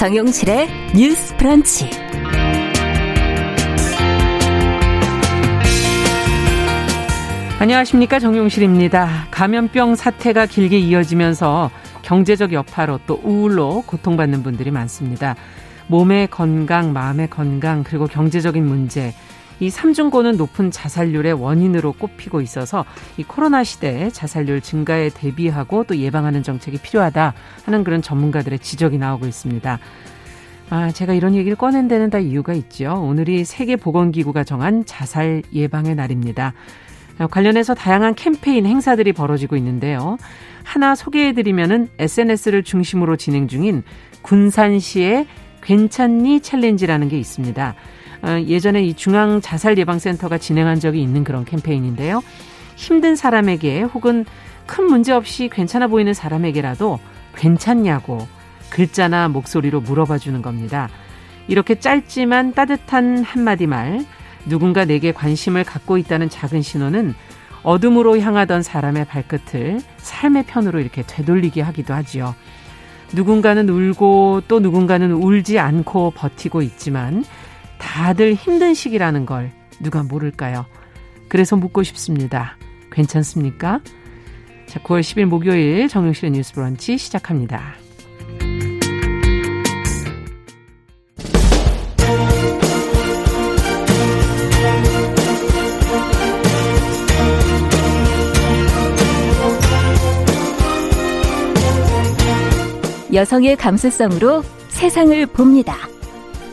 정용실의 뉴스 프런치. 안녕하십니까 정용실입니다. 감염병 사태가 길게 이어지면서 경제적 여파로 또 우울로 고통받는 분들이 많습니다. 몸의 건강, 마음의 건강, 그리고 경제적인 문제, 이 삼중고는 높은 자살률의 원인으로 꼽히고 있어서 이 코로나 시대에 자살률 증가에 대비하고 또 예방하는 정책이 필요하다 하는 그런 전문가들의 지적이 나오고 있습니다. 아, 제가 이런 얘기를 꺼낸 데는 다 이유가 있죠. 오늘이 세계보건기구가 정한 자살 예방의 날입니다. 관련해서 다양한 캠페인 행사들이 벌어지고 있는데요. 하나 소개해드리면은 SNS를 중심으로 진행 중인 군산시의 괜찮니 챌린지라는 게 있습니다. 어, 예전에 이 중앙 자살 예방센터가 진행한 적이 있는 그런 캠페인인데요. 힘든 사람에게 혹은 큰 문제 없이 괜찮아 보이는 사람에게라도 괜찮냐고 글자나 목소리로 물어봐 주는 겁니다. 이렇게 짧지만 따뜻한 한마디 말, 누군가 내게 관심을 갖고 있다는 작은 신호는 어둠으로 향하던 사람의 발끝을 삶의 편으로 이렇게 되돌리게 하기도 하지요. 누군가는 울고 또 누군가는 울지 않고 버티고 있지만 다들 힘든 시기라는 걸 누가 모를까요? 그래서 묻고 싶습니다. 괜찮습니까? 자, 9월 10일 목요일 정용실의 뉴스 브런치 시작합니다. 여성의 감수성으로 세상을 봅니다.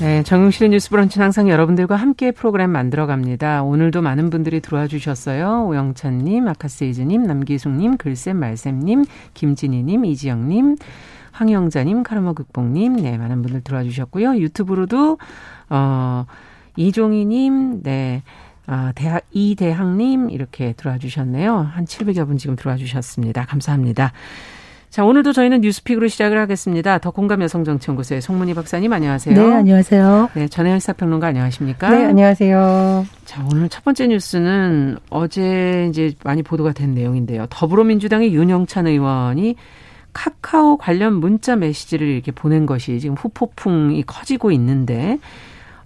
네, 정용실의 뉴스 브런치는 항상 여러분들과 함께 프로그램 만들어 갑니다. 오늘도 많은 분들이 들어와 주셨어요. 오영찬님, 아카세이즈님, 남기숙님, 글쌤 말쌤님, 김진희님, 이지영님, 황영자님, 카르마 극복님, 네, 많은 분들 들어와 주셨고요. 유튜브로도, 어, 이종희님, 네, 아, 대학, 이대학님, 이렇게 들어와 주셨네요. 한 700여 분 지금 들어와 주셨습니다. 감사합니다. 자, 오늘도 저희는 뉴스픽으로 시작을 하겠습니다. 더 공감 여성정치연구소의 송문희 박사님 안녕하세요. 네, 안녕하세요. 네, 전혜연 사평론가 안녕하십니까? 네, 안녕하세요. 자, 오늘 첫 번째 뉴스는 어제 이제 많이 보도가 된 내용인데요. 더불어민주당의 윤영찬 의원이 카카오 관련 문자 메시지를 이렇게 보낸 것이 지금 후폭풍이 커지고 있는데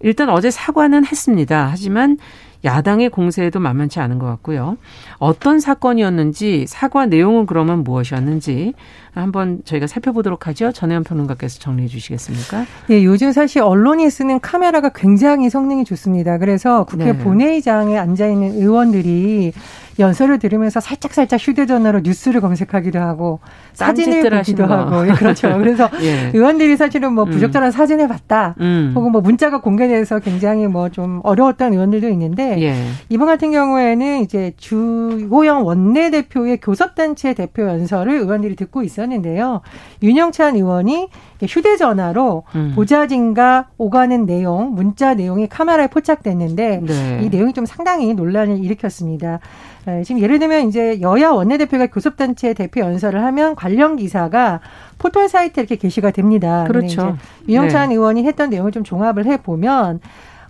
일단 어제 사과는 했습니다. 하지만 야당의 공세에도 만만치 않은 것 같고요. 어떤 사건이었는지 사과 내용은 그러면 무엇이었는지 한번 저희가 살펴보도록 하죠. 전혜연 평론가께서 정리해 주시겠습니까? 예, 요즘 사실 언론이 쓰는 카메라가 굉장히 성능이 좋습니다. 그래서 국회 네. 본회의장에 앉아 있는 의원들이 연설을 들으면서 살짝 살짝 휴대전화로 뉴스를 검색하기도 하고 사진을 보기도 하고 예, 그렇죠. 그래서 예. 의원들이 사실은 뭐 음. 부적절한 음. 사진을 봤다, 음. 혹은 뭐 문자가 공개돼서 굉장히 뭐 좀 어려웠던 의원들도 있는데 예. 이번 같은 경우에는 이제 주호영 원내대표의 교섭단체 대표 연설을 의원들이 듣고 있었는데요. 윤영찬 의원이 휴대전화로 음. 보좌진과 오가는 내용, 문자 내용이 카메라에 포착됐는데 네. 이 내용이 좀 상당히 논란을 일으켰습니다. 네, 지금 예를 들면 이제 여야 원내대표가 교섭단체 대표 연설을 하면 관련 기사가 포털 사이트에 이렇게 게시가 됩니다. 그렇죠. 유영찬 네. 의원이 했던 내용을 좀 종합을 해 보면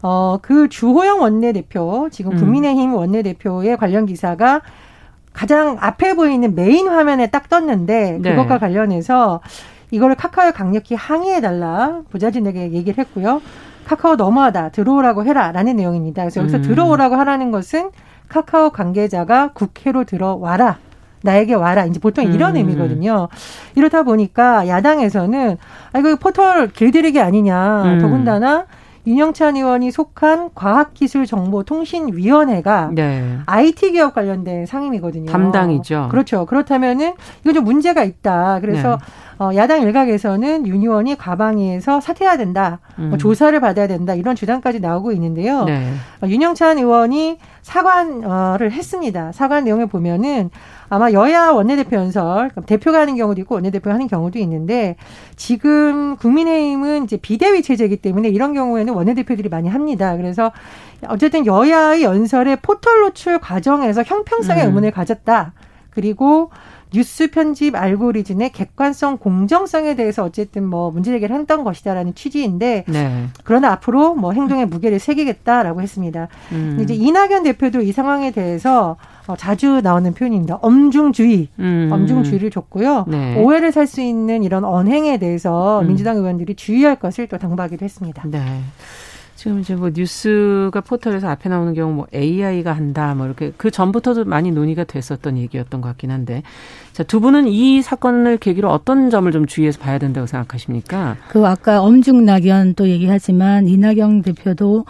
어, 그 주호영 원내대표, 지금 음. 국민의힘 원내대표의 관련 기사가 가장 앞에 보이는 메인 화면에 딱 떴는데 네. 그것과 관련해서 이거를 카카오에 강력히 항의해달라 부자진에게 얘기를 했고요. 카카오 너무하다 들어오라고 해라라는 내용입니다. 그래서 여기서 음. 들어오라고 하라는 것은 카카오 관계자가 국회로 들어와라. 나에게 와라. 이제 보통 이런 음. 의미거든요. 이렇다 보니까 야당에서는 아 이거 포털 길들이기 아니냐. 음. 더군다나 윤영찬 의원이 속한 과학기술정보통신위원회가 네. IT 기업 관련된 상임이거든요. 담당이죠. 그렇죠. 그렇다면은 이거 좀 문제가 있다. 그래서 네. 어, 야당 일각에서는 윤 의원이 과방위에서 사퇴해야 된다, 뭐 음. 뭐 조사를 받아야 된다 이런 주장까지 나오고 있는데요. 네. 어, 윤영찬 의원이 사과를 했습니다. 사과 내용을 보면은 아마 여야 원내대표 연설 대표가 하는 경우도 있고 원내대표가 하는 경우도 있는데 지금 국민의힘은 이제 비대위 체제이기 때문에 이런 경우에는 원내대표들이 많이 합니다. 그래서 어쨌든 여야의 연설의 포털 노출 과정에서 형평성의 음. 의문을 가졌다. 그리고 뉴스 편집 알고리즘의 객관성, 공정성에 대해서 어쨌든 뭐 문제 제기를 했던 것이다라는 취지인데 네. 그러나 앞으로 뭐 행동에 무게를 새기겠다라고 했습니다. 음. 이제 이낙연 대표도 이 상황에 대해서 어, 자주 나오는 표현입니다. 엄중주의, 음. 엄중주의를 줬고요. 네. 오해를 살 수 있는 이런 언행에 대해서 음. 민주당 의원들이 주의할 것을 또 당부하기도 했습니다. 네. 지금 이제 뭐 뉴스가 포털에서 앞에 나오는 경우 뭐 AI가 한다 뭐 이렇게 그 전부터도 많이 논의가 됐었던 얘기였던 것 같긴 한데 자 두 분은 이 사건을 계기로 어떤 점을 좀 주의해서 봐야 된다고 생각하십니까? 그 아까 엄중 낙연 또 얘기하지만 이낙연 대표도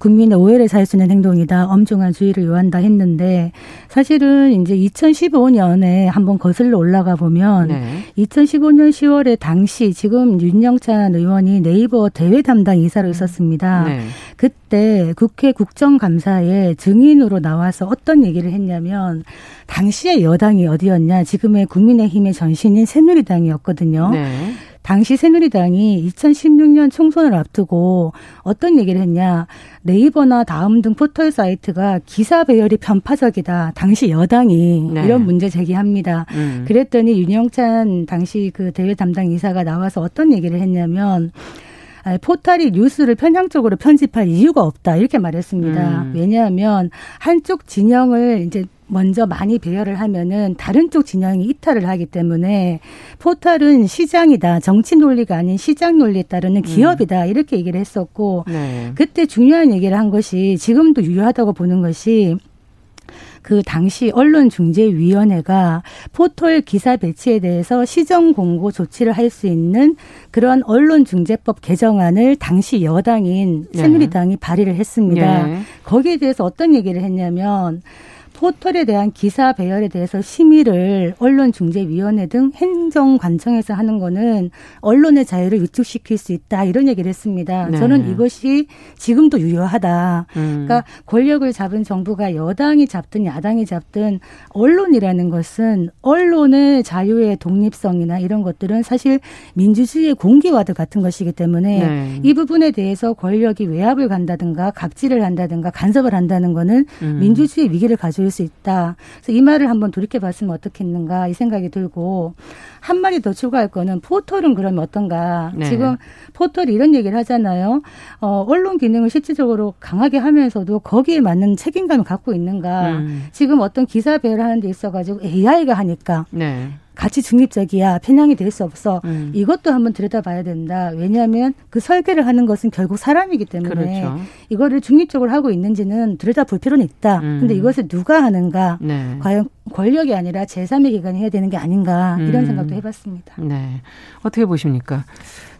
국민의 오해를 살 수 있는 행동이다. 엄중한 주의를 요한다 했는데 사실은 이제 2015년에 한번 거슬러 올라가 보면 네. 2015년 10월에 당시 지금 윤영찬 의원이 네이버 대외 담당 이사로 음. 있었습니다. 네. 그때 국회 국정감사에 증인으로 나와서 어떤 얘기를 했냐면 당시의 여당이 어디였냐? 지금의 국민의힘의 전신인 새누리당이었거든요. 네. 당시 새누리당이 2016년 총선을 앞두고 어떤 얘기를 했냐. 네이버나 다음 등 포털 사이트가 기사 배열이 편파적이다. 당시 여당이 네. 이런 문제 제기합니다. 음. 그랬더니 윤영찬 당시 그 대외 담당 이사가 나와서 어떤 얘기를 했냐면 포털이 뉴스를 편향적으로 편집할 이유가 없다 이렇게 말했습니다. 음. 왜냐하면 한쪽 진영을 이제 먼저 많이 배열을 하면은 다른 쪽 진영이 이탈을 하기 때문에 포털은 시장이다. 정치 논리가 아닌 시장 논리에 따르는 음. 기업이다. 음. 이렇게 얘기를 했었고 네. 그때 중요한 얘기를 한 것이 지금도 유효하다고 보는 것이 그 당시 언론중재위원회가 포털 기사 배치에 대해서 시정 공고 조치를 할 수 있는 그런 언론중재법 개정안을 당시 여당인 네. 새누리당이 네. 발의를 했습니다. 네. 거기에 대해서 어떤 얘기를 했냐면 포털에 대한 기사 배열에 대해서 심의를 언론중재위원회 등 행정관청에서 하는 거는 언론의 자유를 위축시킬 수 있다 이런 얘기를 했습니다. 네. 저는 이것이 지금도 유효하다. 음. 그러니까 권력을 잡은 정부가 여당이 잡든 야당이 잡든 언론이라는 것은 언론의 자유의 독립성이나 이런 것들은 사실 민주주의의 공기와도 같은 것이기 때문에 네. 이 부분에 대해서 권력이 외압을 간다든가 갑질을 한다든가 간섭을 한다는 거는 음. 민주주의 위기를 가져올 수 있다. 그래서 이 말을 한번 돌이켜 봤으면 어떻겠는가 이 생각이 들고 한 마디 더 추가할 거는 포털은 그러면 어떤가? 네. 지금 포털이 이런 얘기를 하잖아요. 어, 언론 기능을 실질적으로 강하게 하면서도 거기에 맞는 책임감을 갖고 있는가? 음. 지금 어떤 기사 배열하는 데 있어 가지고 AI가 하니까. 네. 가치 중립적이야 편향이 될 수 없어 음. 이것도 한번 들여다봐야 된다 왜냐하면 그 설계를 하는 것은 결국 사람이기 때문에 그렇죠. 이거를 중립적으로 하고 있는지는 들여다볼 필요는 있다 음. 근데 이것을 누가 하는가 네. 과연 권력이 아니라 제3의 기관이 해야 되는 게 아닌가 이런 음. 생각도 해봤습니다 네 어떻게 보십니까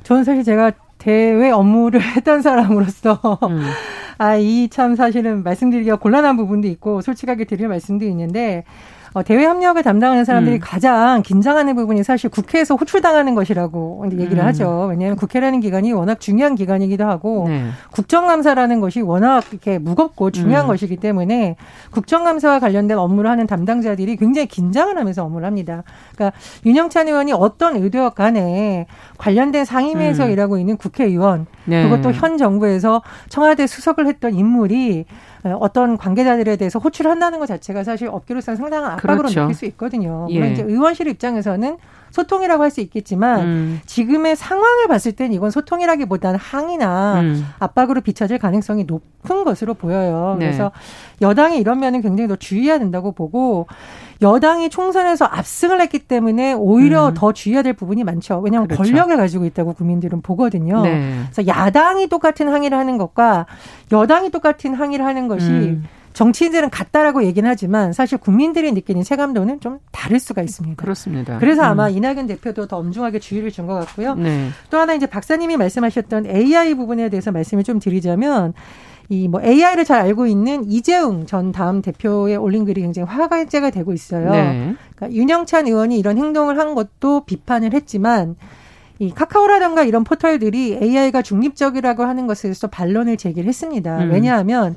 저는 사실 제가 대외 업무를 했던 사람으로서 음. 아, 이 참 사실은 말씀드리기가 곤란한 부분도 있고 솔직하게 드릴 말씀도 있는데 어, 대외 협력을 담당하는 사람들이 음. 가장 긴장하는 부분이 사실 국회에서 호출당하는 것이라고 얘기를 음. 하죠. 왜냐하면 국회라는 기관이 워낙 중요한 기관이기도 하고 네. 국정감사라는 것이 워낙 이렇게 무겁고 중요한 음. 것이기 때문에 국정감사와 관련된 업무를 하는 담당자들이 굉장히 긴장을 하면서 업무를 합니다. 그러니까 윤영찬 의원이 어떤 의도와 간에 관련된 상임위에서 음. 일하고 있는 국회의원 네. 그것도 현 정부에서 청와대 수석을 했던 인물이 어떤 관계자들에 대해서 호출한다는 것 자체가 사실 업계로서는 상당한 압박으로 그렇죠. 느낄 수 있거든요. 물론 예. 이제 의원실 입장에서는 소통이라고 할 수 있겠지만 음. 지금의 상황을 봤을 땐 이건 소통이라기보다는 항의나 음. 압박으로 비춰질 가능성이 높은 것으로 보여요. 네. 그래서 여당이 이런 면은 굉장히 더 주의해야 된다고 보고 여당이 총선에서 압승을 했기 때문에 오히려 음. 더 주의해야 될 부분이 많죠. 왜냐하면 그렇죠. 권력을 가지고 있다고 국민들은 보거든요. 네. 그래서 야당이 똑같은 항의를 하는 것과 여당이 똑같은 항의를 하는 것이 음. 정치인들은 같다라고 얘기는 하지만 사실 국민들이 느끼는 체감도는 좀 다를 수가 있습니다. 그렇습니다. 그래서 아마 음. 이낙연 대표도 더 엄중하게 주의를 준 것 같고요. 네. 또 하나 이제 박사님이 말씀하셨던 AI 부분에 대해서 말씀을 좀 드리자면 이 뭐 AI를 잘 알고 있는 이재웅 전 다음 대표의 올린 글이 굉장히 화제가 되고 있어요. 네. 그러니까 윤영찬 의원이 이런 행동을 한 것도 비판을 했지만 이 카카오라든가 이런 포털들이 AI가 중립적이라고 하는 것에 대해서 반론을 제기를 했습니다. 음. 왜냐하면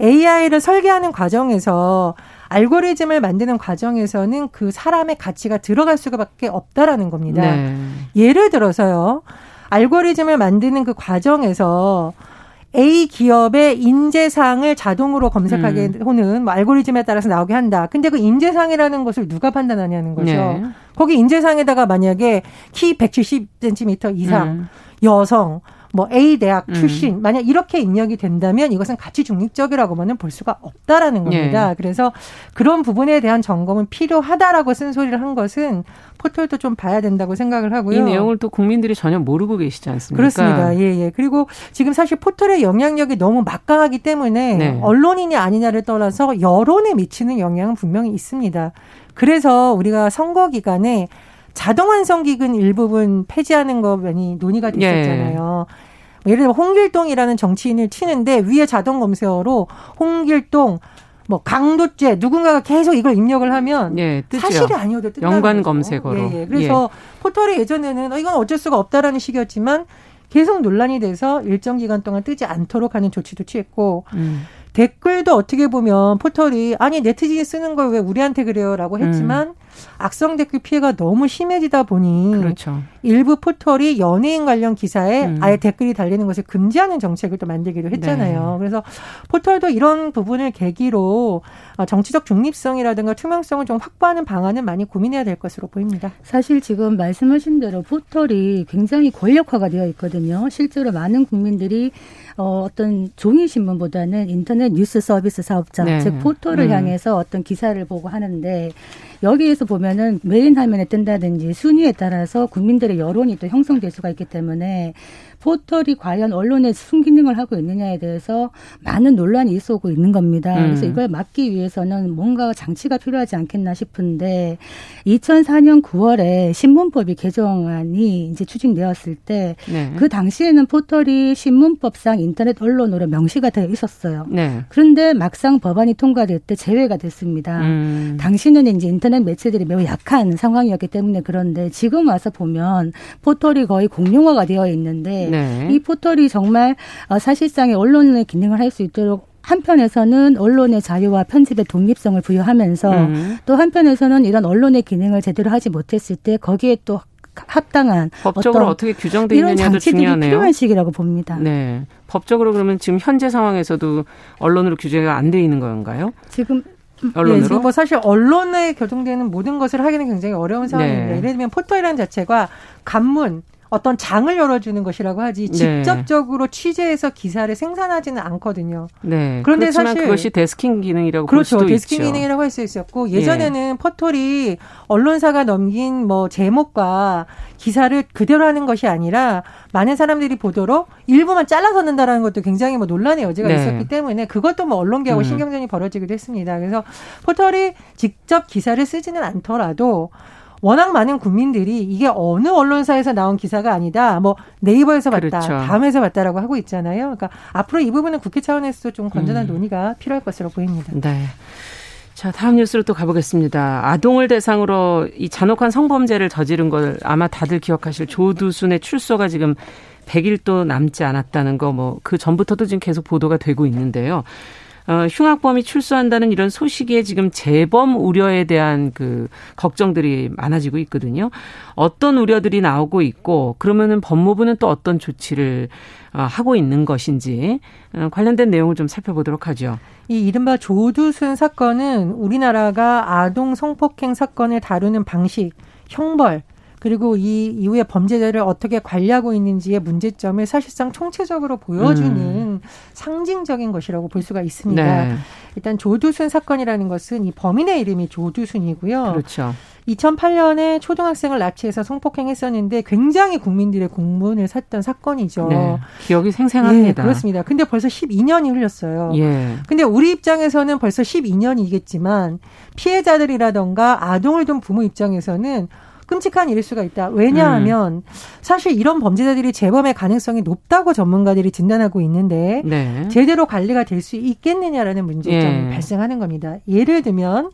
AI를 설계하는 과정에서 알고리즘을 만드는 과정에서는 그 사람의 가치가 들어갈 수밖에 없다라는 겁니다. 네. 예를 들어서요. 알고리즘을 만드는 그 과정에서 A 기업의 인재상을 자동으로 검색하게 음. 호는 뭐 알고리즘에 따라서 나오게 한다. 근데 그 인재상이라는 것을 누가 판단하냐는 거죠. 네. 거기 인재상에다가 만약에 키 170cm 이상, 음. 여성, 뭐 A 대학 음. 출신 음. 만약 이렇게 입력이 된다면 이것은 가치 중립적이라고만은 볼 수가 없다라는 겁니다. 예. 그래서 그런 부분에 대한 점검은 필요하다라고 쓴소리를 한 것은 포털도 좀 봐야 된다고 생각을 하고요. 이 내용을 또 국민들이 전혀 모르고 계시지 않습니까? 그렇습니다. 예, 예. 그리고 지금 사실 포털의 영향력이 너무 막강하기 때문에 네. 언론인이 아니냐를 떠나서 여론에 미치는 영향은 분명히 있습니다. 그래서 우리가 선거 기간에 자동 완성 기근 일부분 폐지하는 거 많이 논의가 됐었잖아요. 예. 예를 들면 홍길동이라는 정치인을 치는데 위에 자동 검색어로 홍길동 뭐 강도죄 누군가가 계속 이걸 입력을 하면 예, 사실이 아니어도 뜬다는 연관 검색어로. 예, 예. 그래서 예. 포털에 예전에는 어, 이건 어쩔 수가 없다라는 식이었지만 계속 논란이 돼서 일정 기간 동안 뜨지 않도록 하는 조치도 취했고 음. 댓글도 어떻게 보면 포털이 아니 네티즌이 쓰는 걸 왜 우리한테 그래요라고 했지만 음. 악성 댓글 피해가 너무 심해지다 보니 그렇죠. 일부 포털이 연예인 관련 기사에 음. 아예 댓글이 달리는 것을 금지하는 정책을 또 만들기도 했잖아요. 네. 그래서 포털도 이런 부분을 계기로 어, 정치적 중립성이라든가 투명성을 좀 확보하는 방안은 많이 고민해야 될 것으로 보입니다. 사실 지금 말씀하신 대로 포털이 굉장히 권력화가 되어 있거든요. 실제로 많은 국민들이 어, 어떤 종이 신문보다는 인터넷 뉴스 서비스 사업자, 네. 즉 포털을 음. 향해서 어떤 기사를 보고 하는데 여기에서 보면은 메인 화면에 뜬다든지 순위에 따라서 국민들의 여론이 또 형성될 수가 있기 때문에 포털이 과연 언론의 순기능을 하고 있느냐에 대해서 많은 논란이 있어 오고 있는 겁니다. 음. 그래서 이걸 막기 위해서는 뭔가 장치가 필요하지 않겠나 싶은데 2004년 9월에 신문법이 개정안이 이제 추진되었을 때그 네. 그 당시에는 포털이 신문법상 인터넷 언론으로 명시가 되어 있었어요. 네. 그런데 막상 법안이 통과될 때 제외가 됐습니다. 음. 당시는 이제 인터넷 매체들이 매우 약한 상황이었기 때문에 그런데 지금 와서 보면 포털이 거의 공룡화가 되어 있는데 네. 이 포털이 정말 어, 사실상의 언론의 기능을 할 수 있도록 한편에서는 언론의 자유와 편집의 독립성을 부여하면서 음. 또 한편에서는 이런 언론의 기능을 제대로 하지 못했을 때 거기에 또 합당한 법적으로 어떻게 규정돼 있느냐도 중요하네요. 필요한 시기라고 봅니다. 네. 법적으로 그러면 지금 현재 상황에서도 언론으로 규제가 안 돼 있는 건가요? 지금 언론으로? 예, 지금 뭐 사실 언론에 교정되는 모든 것을 하기는 굉장히 어려운 상황인데 네. 예를 들면 포털이라는 자체가 간문 어떤 장을 열어주는 것이라고 하지 네. 직접적으로 네. 취재해서 기사를 생산하지는 않거든요. 네. 그런데 사실 그것이 데스킹 기능이라고 그렇죠. 볼 수도 데스킹 있죠. 기능이라고 할 수 있었고 예. 예전에는 예. 포털이 언론사가 넘긴 뭐 제목과 기사를 그대로 하는 것이 아니라 많은 사람들이 보도록 일부만 잘라서 넣는다라는 것도 굉장히 뭐 논란의 여지가 네. 있었기 때문에 그것도 뭐 언론계하고 음. 신경전이 벌어지기도 했습니다. 그래서 포털이 직접 기사를 쓰지는 않더라도 워낙 많은 국민들이 이게 어느 언론사에서 나온 기사가 아니다. 뭐 네이버에서 봤다. 그렇죠. 다음에서 봤다라고 하고 있잖아요. 그러니까 앞으로 이 부분은 국회 차원에서 좀 건전한 음. 논의가 필요할 것으로 보입니다. 네. 자, 다음 뉴스로 또 가보겠습니다. 아동을 대상으로 이 잔혹한 성범죄를 저지른 걸 아마 다들 기억하실 조두순의 출소가 지금 100일도 남지 않았다는 거 뭐 그 전부터도 지금 계속 보도가 되고 있는데요. 어, 흉악범이 출소한다는 이런 소식에 지금 재범 우려에 대한 그 걱정들이 많아지고 있거든요. 어떤 우려들이 나오고 있고 그러면은 법무부는 또 어떤 조치를 어, 하고 있는 것인지 어, 관련된 내용을 좀 살펴보도록 하죠. 이 이른바 조두순 사건은 우리나라가 아동 성폭행 사건을 다루는 방식, 형벌, 그리고 이 이후에 범죄자를 어떻게 관리하고 있는지의 문제점을 사실상 총체적으로 보여주는 음. 상징적인 것이라고 볼 수가 있습니다. 네. 일단 조두순 사건이라는 것은 이 범인의 이름이 조두순이고요. 그렇죠. 2008년에 초등학생을 납치해서 성폭행했었는데 굉장히 국민들의 공분을 샀던 사건이죠. 네, 기억이 생생합니다. 네, 그렇습니다. 근데 벌써 12년이 흘렸어요. 예. 근데 우리 입장에서는 벌써 12년이겠지만 피해자들이라던가 아동을 둔 부모 입장에서는 끔찍한 일일 수가 있다. 왜냐하면 음. 사실 이런 범죄자들이 재범의 가능성이 높다고 전문가들이 진단하고 있는데 네. 제대로 관리가 될 수 있겠느냐라는 문제점이 예. 발생하는 겁니다. 예를 들면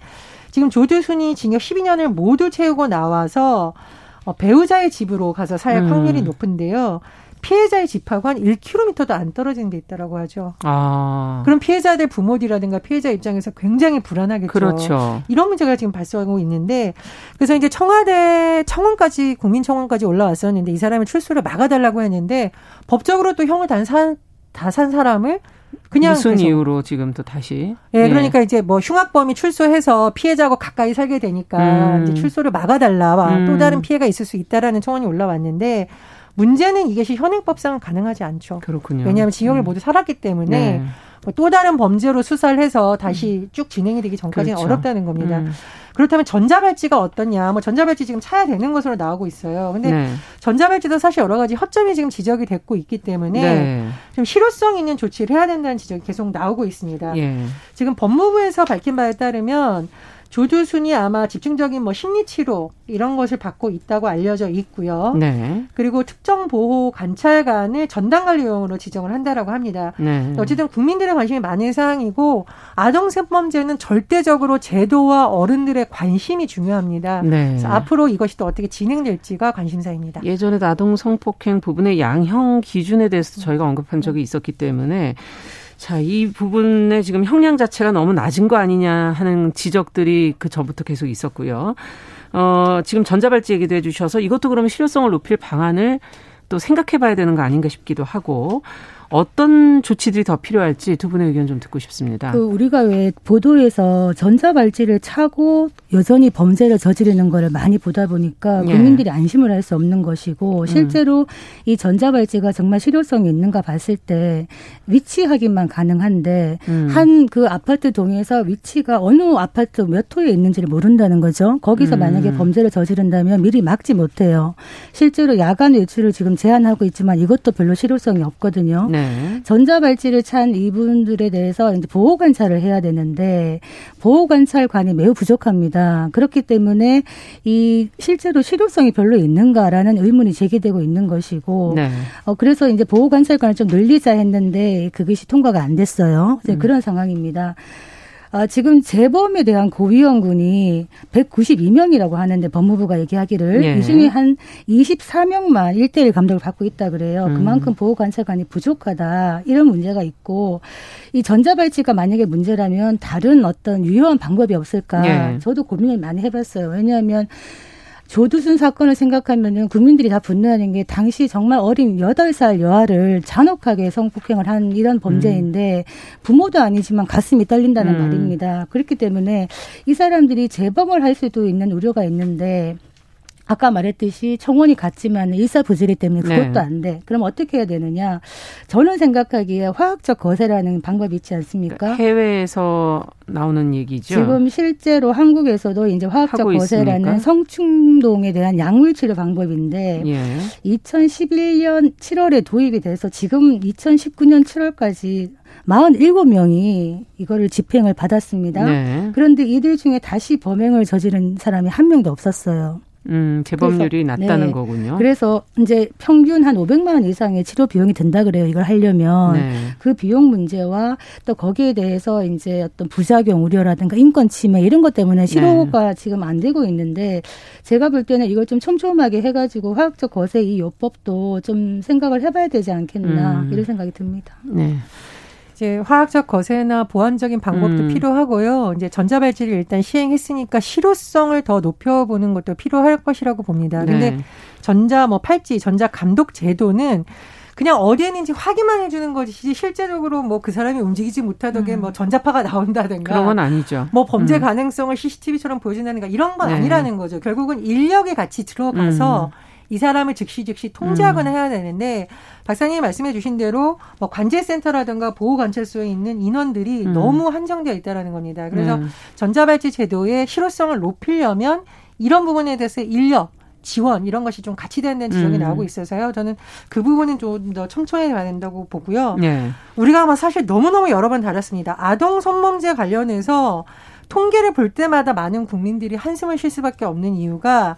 지금 조두순이 징역 12년을 모두 채우고 나와서 어, 배우자의 집으로 가서 살 음. 확률이 높은데요. 피해자의 집하고 한 1km도 안 떨어지는 데 있다라고 하죠. 아. 그럼 피해자들 부모들이라든가 피해자 입장에서 굉장히 불안하겠죠. 그렇죠. 이런 문제가 지금 발생하고 있는데 그래서 이제 청와대 청원까지 국민청원까지 올라왔었는데 이 사람의 출소를 막아달라고 했는데 법적으로 또 형을 단산 다산 사람을 그냥 무슨 계속. 이유로 지금 또 다시? 예, 네, 그러니까 이제 뭐 흉악범이 출소해서 피해자하고 가까이 살게 되니까 음. 이제 출소를 막아달라. 음. 또 다른 피해가 있을 수 있다라는 청원이 올라왔는데 문제는 이것이 현행법상 가능하지 않죠. 그렇군요. 왜냐하면 징역을 음. 모두 살았기 때문에 네. 뭐또 다른 범죄로 수사를 해서 다시 음. 쭉 진행이 되기 전까지는 그렇죠. 어렵다는 겁니다. 음. 그렇다면 전자발찌가 어떻냐? 뭐 전자발찌 지금 차야 되는 것으로 나오고 있어요. 근데 네. 전자발찌도 사실 여러 가지 허점이 지금 지적이 됐고 있기 때문에 네. 좀 실효성 있는 조치를 해야 된다는 지적이 계속 나오고 있습니다. 예. 지금 법무부에서 밝힌 바에 따르면 조두순이 아마 집중적인 뭐 심리 치료 이런 것을 받고 있다고 알려져 있고요. 네. 그리고 특정 보호 관찰관을 전담 관리용으로 지정을 한다라고 합니다. 네. 어쨌든 국민들의 관심이 많은 사항이고 아동 성범죄는 절대적으로 제도와 어른들의 관심이 중요합니다. 네. 그래서 앞으로 이것이 또 어떻게 진행될지가 관심사입니다. 예전에 아동 성폭행 부분의 양형 기준에 대해서 저희가 언급한 적이 있었기 때문에 자, 이 부분에 지금 형량 자체가 너무 낮은 거 아니냐 하는 지적들이 그 전부터 계속 있었고요. 어, 지금 전자발찌 얘기도 해주셔서 이것도 그러면 실효성을 높일 방안을 또 생각해 봐야 되는 거 아닌가 싶기도 하고 어떤 조치들이 더 필요할지 두 분의 의견 좀 듣고 싶습니다. 그 우리가 왜 보도에서 전자발찌를 차고 여전히 범죄를 저지르는 거를 많이 보다 보니까 예. 국민들이 안심을 할 수 없는 것이고 음. 실제로 음. 이 전자발찌가 정말 실효성이 있는가 봤을 때 위치 확인만 가능한데 음. 한그 아파트 동에서 위치가 어느 아파트 몇 호에 있는지를 모른다는 거죠. 거기서 음. 만약에 범죄를 저지른다면 미리 막지 못해요. 실제로 야간 외출을 지금 제한하고 있지만 이것도 별로 실효성이 없거든요. 네. 네. 전자발찌를 찬 이분들에 대해서 이제 보호 관찰을 해야 되는데 보호 관찰관이 매우 부족합니다. 그렇기 때문에 이 실제로 실효성이 별로 있는가라는 의문이 제기되고 있는 것이고 네. 어 그래서 이제 보호 관찰관을 좀 늘리자 했는데 그것이 통과가 안 됐어요. 이제 음. 그런 상황입니다. 아, 지금 재범에 대한 고위험군이 192명이라고 하는데 법무부가 얘기하기를 예. 이 중에 한 24명만 1대1 감독을 받고 있다 그래요. 음. 그만큼 보호 관찰관이 부족하다. 이런 문제가 있고 이 전자발찌가 만약에 문제라면 다른 어떤 유효한 방법이 없을까? 예. 저도 고민을 많이 해봤어요. 왜냐하면 조두순 사건을 생각하면은 국민들이 다 분노하는 게 당시 정말 어린 여덟 살 여아를 잔혹하게 성폭행을 한 이런 범죄인데 부모도 아니지만 가슴이 떨린다는 음. 말입니다. 그렇기 때문에 이 사람들이 재범을 할 수도 있는 우려가 있는데 아까 말했듯이 청원이 같지만 일사부재리 때문에 그것도 네. 안 돼. 그럼 어떻게 해야 되느냐? 저는 생각하기에 화학적 거세라는 방법이 있지 않습니까? 해외에서 나오는 얘기죠. 지금 실제로 한국에서도 이제 화학적 거세라는 있습니까? 성충동에 대한 약물 치료 방법인데 예. 2011년 7월에 도입이 돼서 지금 2019년 7월까지 47명이 이거를 집행을 받았습니다. 네. 그런데 이들 중에 다시 범행을 저지른 사람이 한 명도 없었어요. 음, 재범률이 그래서, 낮다는 네. 거군요. 그래서 이제 평균 한 500만 원 이상의 치료 비용이 든다 그래요. 이걸 하려면 네. 그 비용 문제와 또 거기에 대해서 이제 어떤 부작용 우려라든가 인권 침해 이런 것 때문에 치료가 네. 지금 안 되고 있는데 제가 볼 때는 이걸 좀 촘촘하게 해가지고 화학적 거세 이 요법도 좀 생각을 해봐야 되지 않겠나 음. 이런 생각이 듭니다. 네. 이제 화학적 거세나 보완적인 방법도 음. 필요하고요. 이제 전자발찌를 일단 시행했으니까 실효성을 더 높여보는 것도 필요할 것이라고 봅니다. 근데 네. 전자 뭐 팔찌, 전자 감독 제도는 그냥 어디에 있는지 확인만 해주는 것이지 실제적으로 뭐 그 사람이 움직이지 못하덕에 음. 뭐 전자파가 나온다든가 그런 건 아니죠. 뭐 범죄 음. 가능성을 CCTV처럼 보여준다든가 이런 건 네. 아니라는 거죠. 결국은 인력이 같이 들어가서 음. 이 사람을 즉시 즉시 통제하거나 음. 해야 되는데 박사님이 말씀해 주신 대로 뭐 관제센터라든가 보호관찰소에 있는 인원들이 음. 너무 한정되어 있다라는 겁니다. 그래서 음. 전자발찌 제도의 실효성을 높이려면 이런 부분에 대해서 인력 지원 이런 것이 좀 같이 되는 지적이 음. 나오고 있어서요. 저는 그 부분은 좀 더 촘촘해야 된다고 보고요. 네. 우리가 아마 사실 너무너무 여러 번 다뤘습니다. 아동 성범죄 관련해서 통계를 볼 때마다 많은 국민들이 한숨을 쉴 수밖에 없는 이유가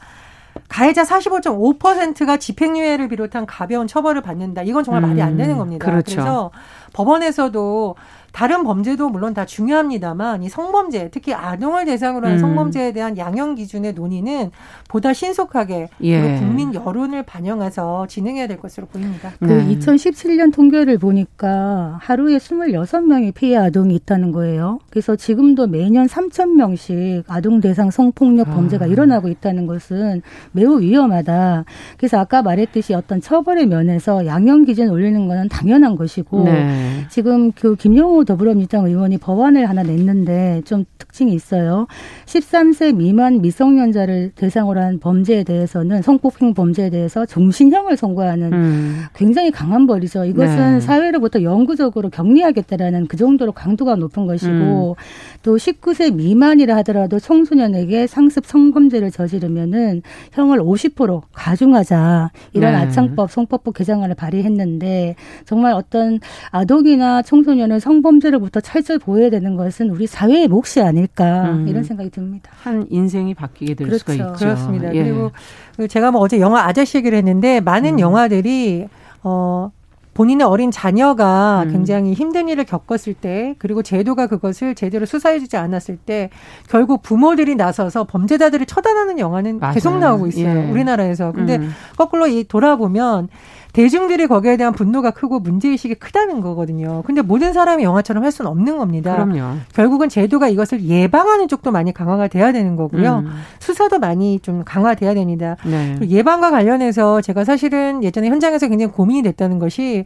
가해자 45.5%가 집행유예를 비롯한 가벼운 처벌을 받는다. 이건 정말 음, 말이 안 되는 겁니다. 그렇죠. 그래서 법원에서도 다른 범죄도 물론 다 중요합니다만 이 성범죄 특히 아동을 대상으로 한 음. 성범죄에 대한 양형 기준의 논의는 보다 신속하게 예. 국민 여론을 반영해서 진행해야 될 것으로 보입니다. 그 네. 2017년 통계를 보니까 하루에 26명의 피해 아동이 있다는 거예요. 그래서 지금도 매년 3,000명씩 아동 대상 성폭력 아. 범죄가 아. 일어나고 있다는 것은 매우 위험하다. 그래서 아까 말했듯이 어떤 처벌의 면에서 양형 기준 올리는 것은 당연한 것이고 네. 지금 그 김용호 더불어민주당 의원이 법안을 하나 냈는데 좀 특징이 있어요. 13세 미만 미성년자를 대상으로 한 범죄에 대해서는 성폭행 범죄에 대해서 종신형을 선고하는 음. 굉장히 강한 벌이죠. 이것은 네. 사회로부터 영구적으로 격리하겠다라는 그 정도로 강도가 높은 것이고 음. 또 19세 미만이라 하더라도 청소년에게 상습 성범죄를 저지르면은 형을 50% 가중하자 이런 네. 아창법 성법부 개정안을 발의했는데 정말 어떤 아동이나 청소년을 성범 범죄로부터 철저히 보호해야 되는 것은 우리 사회의 몫이 아닐까 음. 이런 생각이 듭니다. 한 인생이 바뀌게 될 그렇죠. 수가 있죠. 그렇습니다. 예. 그리고 그 제가 뭐 어제 영화 아저씨 얘기를 했는데 많은 음. 영화들이 어 본인의 어린 자녀가 음. 굉장히 힘든 일을 겪었을 때 그리고 제도가 그것을 제대로 수사해주지 않았을 때 결국 부모들이 나서서 범죄자들을 처단하는 영화는 맞아요. 계속 나오고 있어요 예. 우리나라에서 근데 음. 거꾸로 이 돌아보면 대중들이 거기에 대한 분노가 크고 문제의식이 크다는 거거든요. 근데 모든 사람이 영화처럼 할 수는 없는 겁니다. 그럼요. 결국은 제도가 이것을 예방하는 쪽도 많이 강화가 돼야 되는 거고요. 음. 수사도 많이 좀 강화돼야 됩니다. 네. 예방과 관련해서 제가 사실은 예전에 현장에서 굉장히 고민이 됐다는 것이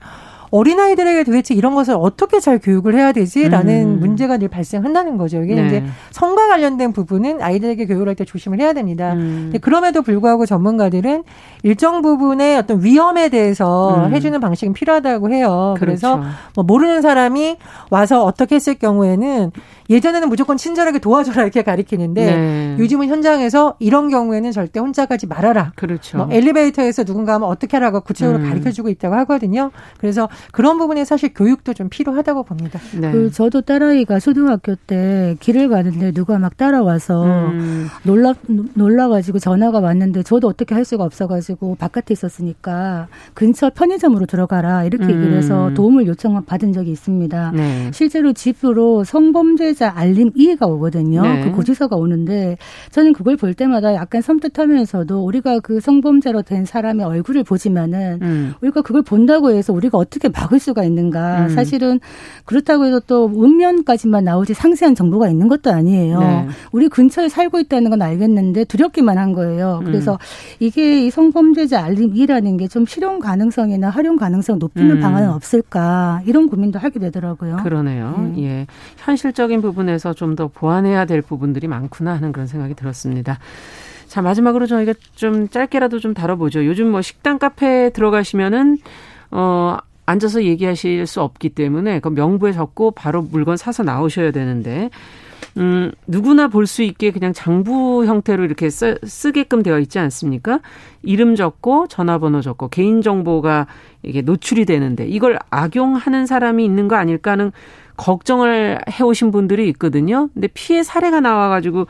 어린아이들에게 도대체 이런 것을 어떻게 잘 교육을 해야 되지라는 음. 문제가 늘 발생한다는 거죠. 이게 네. 이제 성과 관련된 부분은 아이들에게 교육을 할 때 조심을 해야 됩니다. 음. 그럼에도 불구하고 전문가들은 일정 부분의 어떤 위험에 대해서 음. 해주는 방식은 필요하다고 해요. 그래서 그렇죠. 뭐 모르는 사람이 와서 어떻게 했을 경우에는 예전에는 무조건 친절하게 도와줘라 이렇게 가리키는데 네. 요즘은 현장에서 이런 경우에는 절대 혼자 가지 말아라. 그렇죠. 뭐 엘리베이터에서 누군가 하면 어떻게 하라고 구체적으로 음. 가르쳐 주고 있다고 하거든요. 그래서 그런 부분에 사실 교육도 좀 필요하다고 봅니다. 네. 그 저도 딸아이가 초등학교 때 길을 가는데 누가 막 따라와서 음. 놀라 놀라 가지고 전화가 왔는데 저도 어떻게 할 수가 없어 가지고 바깥에 있었으니까 근처 편의점으로 들어가라 이렇게 음. 얘기를 해서 도움을 요청 받은 적이 있습니다. 네. 실제로 집으로 성범죄 자 알림 이해가 오거든요. 네. 그 고지서가 오는데 저는 그걸 볼 때마다 약간 섬뜩하면서도 우리가 그 성범죄로 된 사람의 얼굴을 보지만은 음. 우리가 그걸 본다고 해서 우리가 어떻게 막을 수가 있는가. 음. 사실은 그렇다고 해서 또 음면까지만 나오지 상세한 정보가 있는 것도 아니에요. 네. 우리 근처에 살고 있다는 건 알겠는데 두렵기만 한 거예요. 그래서 음. 이게 이 성범죄자 알림 이라는 게 좀 실용 가능성이나 활용 가능성 높이는 음. 방안은 없을까 이런 고민도 하게 되더라고요. 그러네요. 네. 예. 현실적인 부분에서 좀 더 보완해야 될 부분들이 많구나 하는 그런 생각이 들었습니다. 자, 마지막으로 저희가 좀 짧게라도 좀 다뤄보죠. 요즘 뭐 식당 카페에 들어가시면은, 어, 앉아서 얘기하실 수 없기 때문에 그 명부에 적고 바로 물건 사서 나오셔야 되는데 음, 누구나 볼 수 있게 그냥 장부 형태로 이렇게 쓰, 쓰게끔 되어 있지 않습니까? 이름 적고 전화번호 적고 개인정보가 이게 노출이 되는데 이걸 악용하는 사람이 있는 거 아닐까 하는 걱정을 해오신 분들이 있거든요. 근데 피해 사례가 나와가지고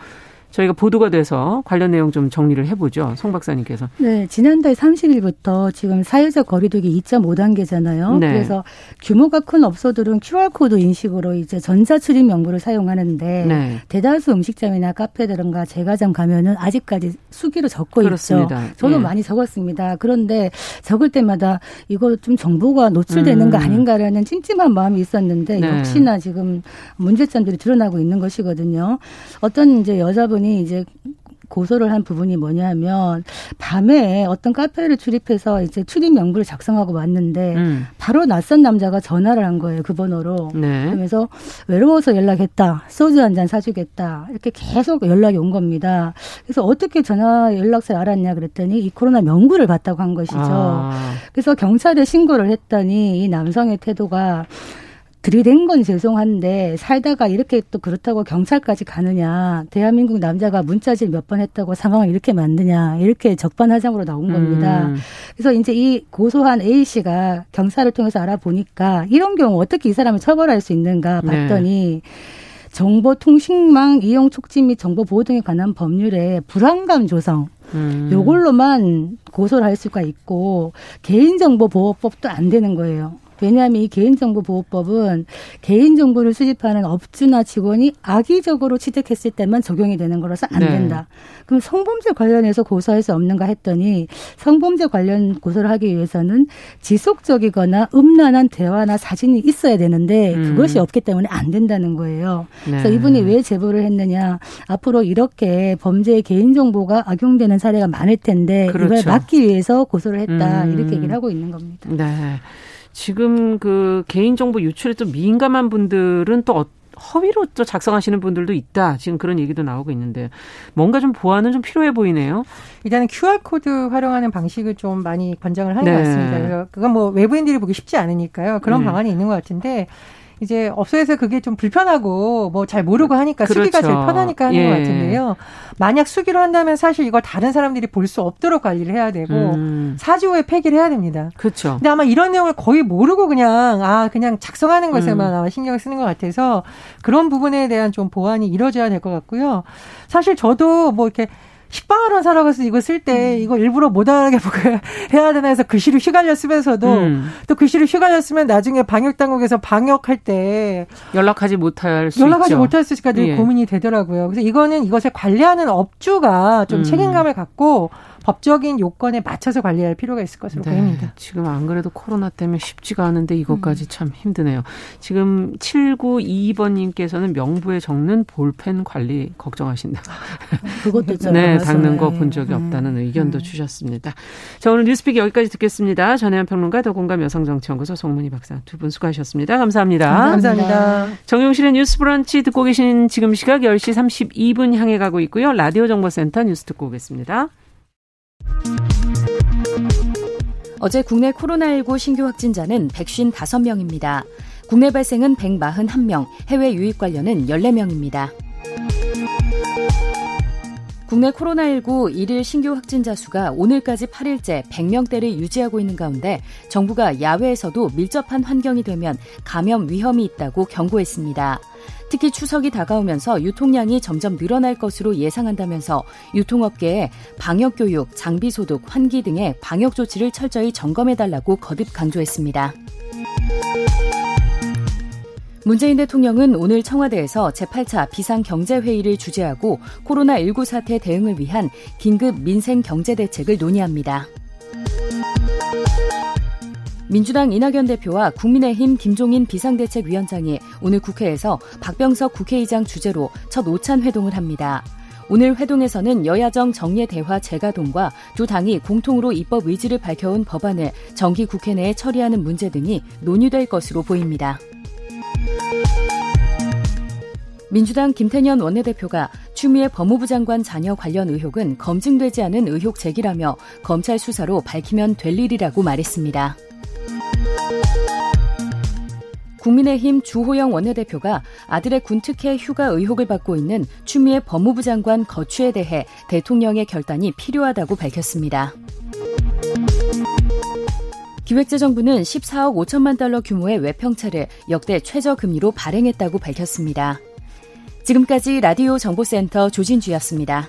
저희가 보도가 돼서 관련 내용 좀 정리를 해보죠. 송 박사님께서. 네, 지난달 30일부터 지금 사회적 거리두기 2.5단계잖아요. 네. 그래서 규모가 큰 업소들은 QR코드 인식으로 이제 전자출입 명부를 사용하는데 네. 대다수 음식점이나 카페들은가 제과점 가면은 아직까지 수기로 적고 그렇습니다. 있죠. 저도 네. 많이 적었습니다. 그런데 적을 때마다 이거 좀 정보가 노출되는 음. 거 아닌가라는 찜찜한 마음이 있었는데 네. 역시나 지금 문제점들이 드러나고 있는 것이거든요. 어떤 이제 여자분이 부분이 이제 고소를 한 부분이 뭐냐면 밤에 어떤 카페를 출입해서 이제 출입 명부를 작성하고 왔는데 음. 바로 낯선 남자가 전화를 한 거예요 그 번호로 네. 그러면서 외로워서 연락했다 소주 한 잔 사주겠다 이렇게 계속 연락이 온 겁니다 그래서 어떻게 전화 연락처를 알았냐 그랬더니 이 코로나 명부를 봤다고 한 것이죠 아. 그래서 경찰에 신고를 했더니 이 남성의 태도가 들이댄 건 죄송한데 살다가 이렇게 또 그렇다고 경찰까지 가느냐 대한민국 남자가 문자질 몇 번 했다고 상황을 이렇게 만드냐 이렇게 적반하장으로 나온 겁니다. 음. 그래서 이제 이 고소한 A 씨가 경찰을 통해서 알아보니까 이런 경우 어떻게 이 사람을 처벌할 수 있는가 봤더니 네. 정보통신망 이용 촉진 및 정보 보호 등에 관한 법률에 불안감 조성 음. 요걸로만 고소를 할 수가 있고 개인정보보호법도 안 되는 거예요. 왜냐하면 이 개인정보보호법은 개인정보를 수집하는 업주나 직원이 악의적으로 취득했을 때만 적용이 되는 거라서 안 네. 된다. 그럼 성범죄 관련해서 고소할 수 없는가 했더니 성범죄 관련 고소를 하기 위해서는 지속적이거나 음란한 대화나 사진이 있어야 되는데 음. 그것이 없기 때문에 안 된다는 거예요. 네. 그래서 이분이 왜 제보를 했느냐. 앞으로 이렇게 범죄에 개인정보가 악용되는 사례가 많을 텐데 그렇죠. 이걸 막기 위해서 고소를 했다. 음. 이렇게 얘기를 하고 있는 겁니다. 네. 지금 그 개인정보 유출에 좀 민감한 분들은 또 어, 허위로 또 작성하시는 분들도 있다. 지금 그런 얘기도 나오고 있는데 뭔가 좀 보완은 좀 필요해 보이네요. 일단은 QR 코드 활용하는 방식을 좀 많이 권장을 하는 네. 것 같습니다. 그건 뭐 외부인들이 보기 쉽지 않으니까요. 그런 네. 방안이 있는 것 같은데 이제 업소에서 그게 좀 불편하고 뭐 잘 모르고 하니까 그렇죠. 수기가 제일 편하니까 하는 예. 것 같은데요. 만약 수기로 한다면 사실 이걸 다른 사람들이 볼 수 없도록 관리를 해야 되고 음. 4주 후에 폐기를 해야 됩니다. 그렇죠. 근데 아마 이런 내용을 거의 모르고 그냥 아 그냥 작성하는 것에만 음. 아마 신경을 쓰는 것 같아서 그런 부분에 대한 좀 보완이 이루어져야 될 것 같고요. 사실 저도 뭐 이렇게 식빵을 사러 가서 이거 쓸때 음. 이거 일부러 못 알아게 해야 되나 해서 글씨를 휘갈려 쓰면서도 음. 또 글씨를 휘갈려 쓰면 나중에 방역 당국에서 방역할 때 연락하지 못할 수 연락하지 있죠. 못할 수 있으니까 늘 예. 고민이 되더라고요. 그래서 이거는 이것을 관리하는 업주가 좀 음. 책임감을 갖고 법적인 요건에 맞춰서 관리할 필요가 있을 것으로 네. 보입니다. 지금 안 그래도 코로나 때문에 쉽지가 않은데 이것까지 음. 참 힘드네요. 지금 7922번님께서는 명부에 적는 볼펜 관리 걱정하신다. 그것도 네, 닦는 거 본 적이 음. 없다는 의견도 음. 주셨습니다. 자, 오늘 뉴스픽 여기까지 듣겠습니다. 전혜연 평론가 더공감 여성정치연구소 송문희 박사 두 분 수고하셨습니다. 감사합니다. 감사합니다. 감사합니다. 정용실의 뉴스 브런치 듣고 계신 지금 시각 10시 32분 향해 가고 있고요. 라디오 정보센터 뉴스 듣고 오겠습니다. 어제 국내 코로나19 신규 확진자는 155명입니다. 국내 발생은 141명, 해외 유입 관련은 14명입니다. 국내 코로나19 일일 신규 확진자 수가 오늘까지 8일째 100명대를 유지하고 있는 가운데 정부가 야외에서도 밀접한 환경이 되면 감염 위험이 있다고 경고했습니다. 특히 추석이 다가오면서 유통량이 점점 늘어날 것으로 예상한다면서 유통업계에 방역교육, 장비소독, 환기 등의 방역 조치를 철저히 점검해달라고 거듭 강조했습니다. 문재인 대통령은 오늘 청와대에서 제8차 비상경제회의를 주재하고 코로나19 사태 대응을 위한 긴급 민생 경제 대책을 논의합니다. 민주당 이낙연 대표와 국민의힘 김종인 비상대책위원장이 오늘 국회에서 박병석 국회의장 주재로 첫 오찬 회동을 합니다. 오늘 회동에서는 여야정 정례 대화 재가동과 두 당이 공통으로 입법 의지를 밝혀온 법안을 정기 국회 내에 처리하는 문제 등이 논의될 것으로 보입니다. 민주당 김태년 원내대표가 추미애 법무부 장관 자녀 관련 의혹은 검증되지 않은 의혹 제기라며 검찰 수사로 밝히면 될 일이라고 말했습니다. 국민의힘 주호영 원내대표가 아들의 군특혜 휴가 의혹을 받고 있는 추미애 법무부 장관 거취에 대해 대통령의 결단이 필요하다고 밝혔습니다. 기획재정부는 14억 5천만 달러 규모의 외평차를 역대 최저 금리로 발행했다고 밝혔습니다. 지금까지 라디오 정보센터 조진주였습니다.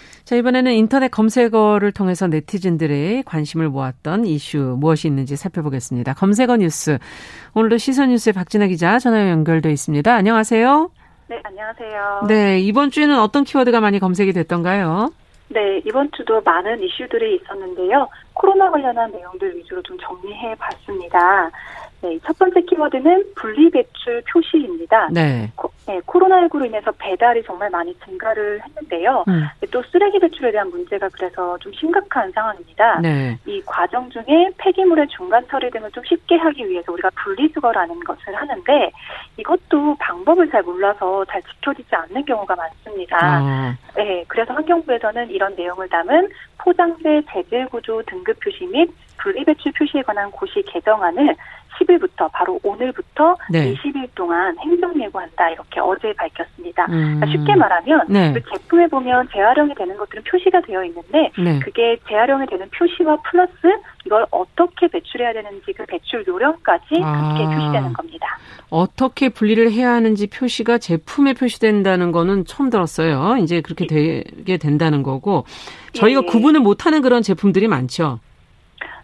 자, 이번에는 인터넷 검색어를 통해서 네티즌들의 관심을 모았던 이슈 무엇이 있는지 살펴보겠습니다. 검색어 뉴스. 오늘도 시선 뉴스의 박진아 기자 전화 연결돼 있습니다. 안녕하세요. 네, 안녕하세요. 네, 이번 주에는 어떤 키워드가 많이 검색이 됐던가요? 네, 이번 주도 많은 이슈들이 있었는데요. 코로나 관련한 내용들 위주로 좀 정리해 봤습니다. 네, 첫 번째 키워드는 분리배출 표시입니다. 네. 코, 네, 코로나19로 인해서 배달이 정말 많이 증가를 했는데요. 음. 또 쓰레기 배출에 대한 문제가 그래서 좀 심각한 상황입니다. 네. 이 과정 중에 폐기물의 중간 처리 등을 좀 쉽게 하기 위해서 우리가 분리수거라는 것을 하는데 이것도 방법을 잘 몰라서 잘 지켜지지 않는 경우가 많습니다. 아. 네, 그래서 환경부에서는 이런 내용을 담은 포장재 재질 구조 등급 표시 및 분리배출 표시에 관한 고시 개정안을 10일부터 바로 오늘부터 네. 20일 동안 행정 예고한다 이렇게 어제 밝혔습니다. 음. 그러니까 쉽게 말하면 네. 그 제품에 보면 재활용이 되는 것들은 표시가 되어 있는데 네. 그게 재활용이 되는 표시와 플러스 이걸 어떻게 배출해야 되는지 그 배출 요령까지 함께 아. 표시되는 겁니다. 어떻게 분리를 해야 하는지 표시가 제품에 표시된다는 거는 처음 들었어요. 이제 그렇게 예. 되게 된다는 거고 저희가 예. 구분을 못하는 그런 제품들이 많죠.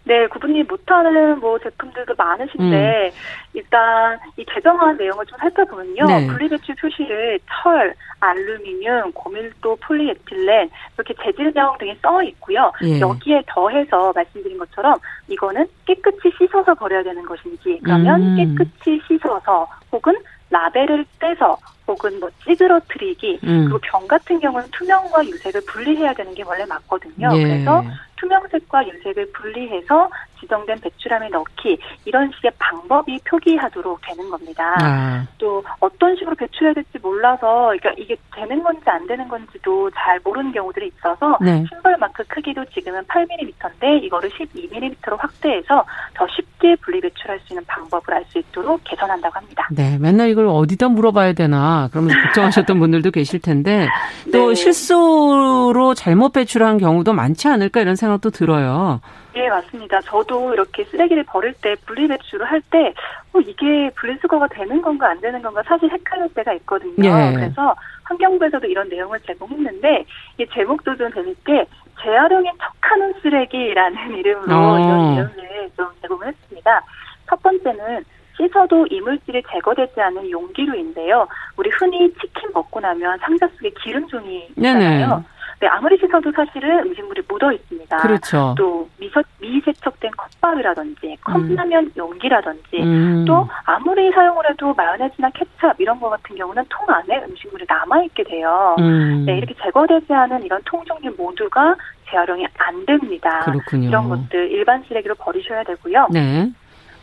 네, 구분이 못하는 뭐 제품들도 많으신데 음. 일단 이 개정안 내용을 좀 살펴보면요, 네. 분리배출 표시를 철, 알루미늄, 고밀도 폴리에틸렌 이렇게 재질명 등이 써 있고요. 예. 여기에 더해서 말씀드린 것처럼 이거는 깨끗이 씻어서 버려야 되는 것인지, 그러면 음. 깨끗이 씻어서 혹은 라벨을 떼서 혹은 뭐 찌그러뜨리기 음. 그리고 병 같은 경우는 투명과 유색을 분리해야 되는 게 원래 맞거든요. 예. 그래서 투명색과 유색을 분리해서 지정된 배출함에 넣기 이런 식의 방법이 표기하도록 되는 겁니다. 아. 또 어떤 식으로 배출해야 될지 몰라서 그러니까 이게 되는 건지 안 되는 건지도 잘 모르는 경우들이 있어서 네. 신발 마크 크기도 지금은 8mm인데 이거를 12mm로 확대해서 더 쉽게 분리 배출할 수 있는 방법을 알 수 있도록 개선한다고 합니다. 네, 맨날 이걸 어디다 물어봐야 되나 그러면서 걱정하셨던 분들도 계실 텐데 또 네. 실수로 잘못 배출한 경우도 많지 않을까 이런 생각도 들어요. 예, 맞습니다. 저도 이렇게 쓰레기를 버릴 때 분리배출을 할 때, 어, 이게 분리수거가 되는 건가 안 되는 건가 사실 헷갈릴 때가 있거든요. 예. 그래서 환경부에서도 이런 내용을 제공했는데, 이 제목도 좀 재밌게, 재활용에 척하는 쓰레기라는 이름으로 어. 이런 내용을 좀 제공을 했습니다. 첫 번째는 씻어도 이물질이 제거되지 않는 용기류인데요. 우리 흔히 치킨 먹고 나면 상자 속에 기름종이 있잖아요. 네네. 네, 아무리 씻어도 사실은 음식물이 묻어 있습니다. 그렇죠. 또 미세, 미세척된 컵밥이라든지 컵라면 음. 용기라든지 음. 또 아무리 사용을 해도 마요네즈나 케찹 이런 거 같은 경우는 통 안에 음식물이 남아 있게 돼요. 음. 네, 이렇게 제거되지 않은 이런 통 종류 모두가 재활용이 안 됩니다. 그렇군요. 이런 것들 일반 쓰레기로 버리셔야 되고요. 네.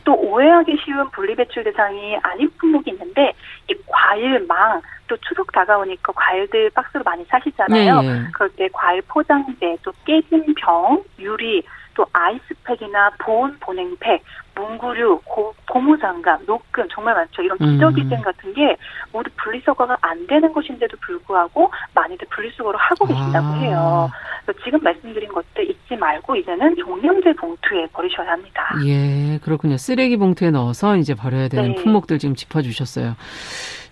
또 오해하기 쉬운 분리배출 대상이 아닌 품목이 있는데 이 과일, 망, 또 추석 다가오니까 과일들 박스로 많이 사시잖아요. 네. 그럴 때 과일 포장재, 또 깨진 병, 유리, 또 아이스팩이나 보온 보냉팩, 문구류, 고, 고무장갑, 노끈 정말 많죠. 이런 기저귀등 음. 같은 게 모두 분리수거가 안 되는 것인데도 불구하고 많이들 분리수거를 하고 계신다고 아. 해요. 지금 말씀드린 것들 잊지 말고 이제는 종량제 봉투에 버리셔야 합니다. 예, 그렇군요. 쓰레기 봉투에 넣어서 이제 버려야 되는 네. 품목들 지금 짚어주셨어요.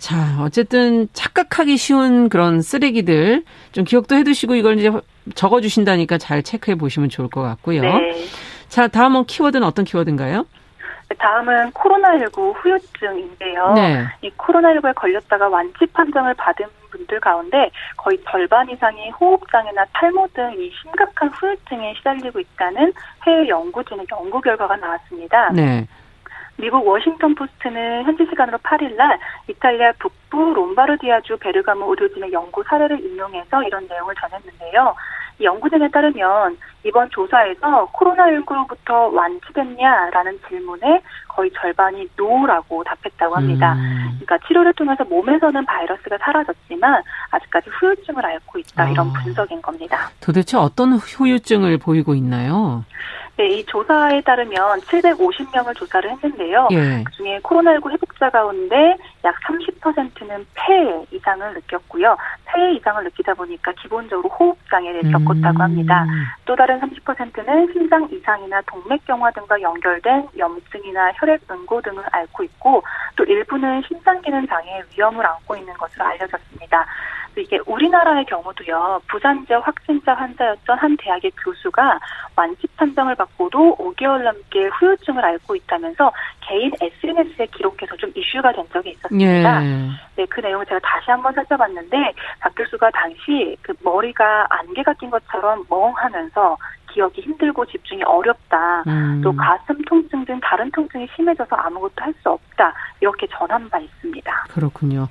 자, 어쨌든 착각하기 쉬운 그런 쓰레기들 좀 기억도 해두시고 이걸 이제 적어주신다니까 잘 체크해 보시면 좋을 것 같고요. 네. 자, 다음은 키워드는 어떤 키워드인가요? 다음은 코로나19 후유증인데요. 네. 이 코로나19에 걸렸다가 완치 판정을 받은 분들 가운데 거의 절반 이상이 호흡장애나 탈모 등 이 심각한 후유증에 시달리고 있다는 해외 연구진의 연구 결과가 나왔습니다. 네. 미국 워싱턴 포스트는 현지 시간으로 8일 날 이탈리아 북부 롬바르디아주 베르가모 의료진의 연구 사례를 인용해서 이런 내용을 전했는데요. 이 연구진에 따르면 이번 조사에서 코로나19로부터 완치됐냐라는 질문에 거의 절반이 no라고 답했다고 합니다. 음. 그러니까 치료를 통해서 몸에서는 바이러스가 사라졌지만 아직까지 후유증을 앓고 있다 이런 아. 분석인 겁니다. 도대체 어떤 후유증을 보이고 있나요? 네, 이 조사에 따르면 750명을 조사를 했는데요. 예. 그중에 코로나19 회복자 가운데 약 30%는 폐 이상을 느꼈고요. 폐 이상을 느끼다 보니까 기본적으로 호흡 장애를 겪었다고 음. 합니다. 또 다른 30%는 심장 이상이나 동맥경화 등과 연결된 염증이나 혈액 응고 등을 앓고 있고 또 일부는 심장 기능 장애의 위험을 안고 있는 것으로 알려졌습니다. 이게 우리나라의 경우도요. 부산 지역 확진자 환자였던 한 대학의 교수가 완치 판정을 받고도 5개월 넘게 후유증을 앓고 있다면서 개인 SNS에 기록해서 좀 이슈가 된 적이 있었습니다. 예. 네, 그 내용을 제가 다시 한번 살펴봤는데 박 교수가 당시 그 머리가 안개가 낀 것처럼 멍하면서 기억이 힘들고 집중이 어렵다. 음. 또 가슴 통증 등 다른 통증이 심해져서 아무것도 할 수 없다. 이렇게 전한 바 있습니다. 그렇군요.